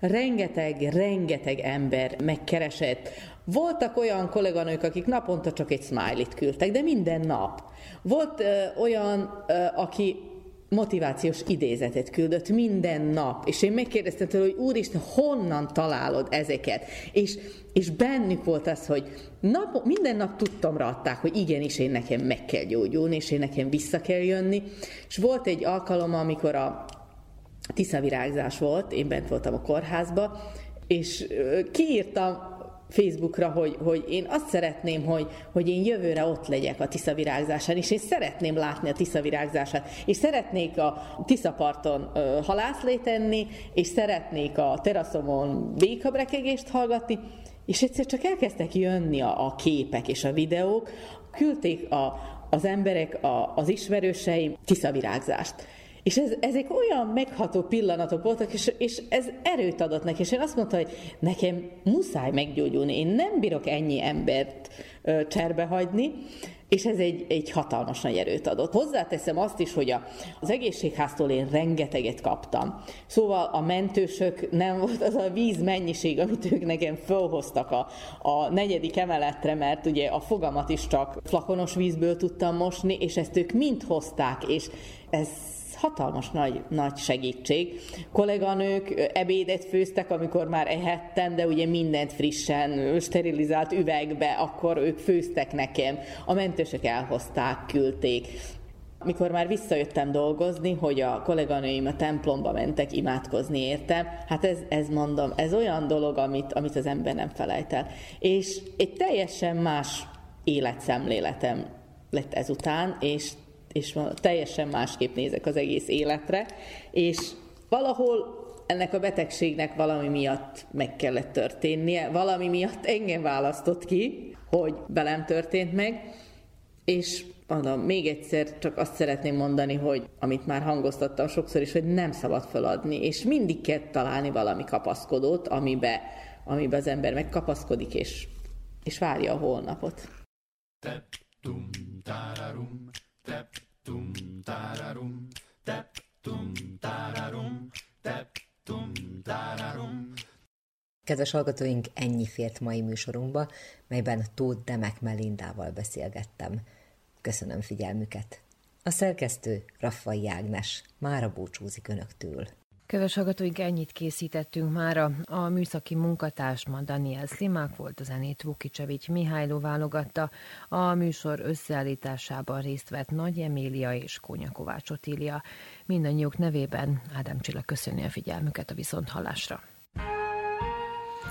M: Rengeteg, rengeteg ember megkeresett. Voltak olyan kolléganők, akik naponta csak egy smiley-t küldtek, de minden nap. Volt ö, olyan, ö, aki motivációs idézetet küldött minden nap, és én megkérdeztem tőle, hogy úristen, honnan találod ezeket? És, és bennük volt az, hogy nap, minden nap tudtam adták, hogy igenis én nekem meg kell gyógyulni, és én nekem vissza kell jönni. És volt egy alkalom, amikor a tiszavirágzás volt, én bent voltam a kórházba, és kiírtam Facebookra, hogy, hogy én azt szeretném, hogy, hogy én jövőre ott legyek a Tiszavirágzásán, és én szeretném látni a Tiszavirágzását, és szeretnék a Tiszaparton ö, halászlét és szeretnék a teraszomon békabrekegést hallgatni, és egyszer csak elkezdtek jönni a, a képek és a videók, küldték a, az emberek, a, az ismerőseim Tiszavirágzást. És ez, ezek olyan megható pillanatok voltak, és, és ez erőt adott neki, és én azt mondta, hogy nekem muszáj meggyógyulni, én nem bírok ennyi embert ö, cserbe hagyni, és ez egy, egy hatalmas nagy erőt adott. Hozzáteszem azt is, hogy a, az egészségháztól én rengeteget kaptam. Szóval a mentősök nem volt az a víz mennyiség, amit ők nekem fölhoztak a, a negyedik emeletre, mert ugye a fogamat is csak flakonos vízből tudtam mosni, és ezt ők mind hozták, és ez hatalmas nagy, nagy segítség. Kolléganők ebédet főztek, amikor már ehettem, de ugye mindent frissen, sterilizált üvegbe, akkor ők főztek nekem. A mentősök elhozták, küldték. Mikor már visszajöttem dolgozni, hogy a kolléganőim a templomba mentek imádkozni értem, hát ez, ez mondom, ez olyan dolog, amit, amit az ember nem felejt el. És egy teljesen más életszemléletem lett ezután, és és teljesen másképp nézek az egész életre, és valahol ennek a betegségnek valami miatt meg kellett történnie, valami miatt engem választott ki, hogy velem történt meg, és mondom, még egyszer csak azt szeretném mondani, hogy amit már hangoztattam sokszor is, hogy nem szabad feladni, és mindig kell találni valami kapaszkodót, amibe, amibe az ember megkapaszkodik, és, és várja a holnapot.
G: Tum, tep, tum, tararum, tep, tum, tararum, tep, tum, tararum.
L: Kedves hallgatóink, ennyi fért mai műsorunkba, melyben Tóth Demek Melindával beszélgettem. Köszönöm figyelmüket. A szerkesztő Raffai Ágnes mára búcsúzik önöktől.
C: Kedves hallgatóink, ennyit készítettünk mára. A műszaki munkatársma Daniel Szlimák volt, a zenét Vukicsevics Mihályló válogatta. A műsor összeállításában részt vett Nagy Emília és Kónya Kovács Otília. Mindannyiuk nevében Ádám Csilla köszöni a figyelmüket a viszonthallásra.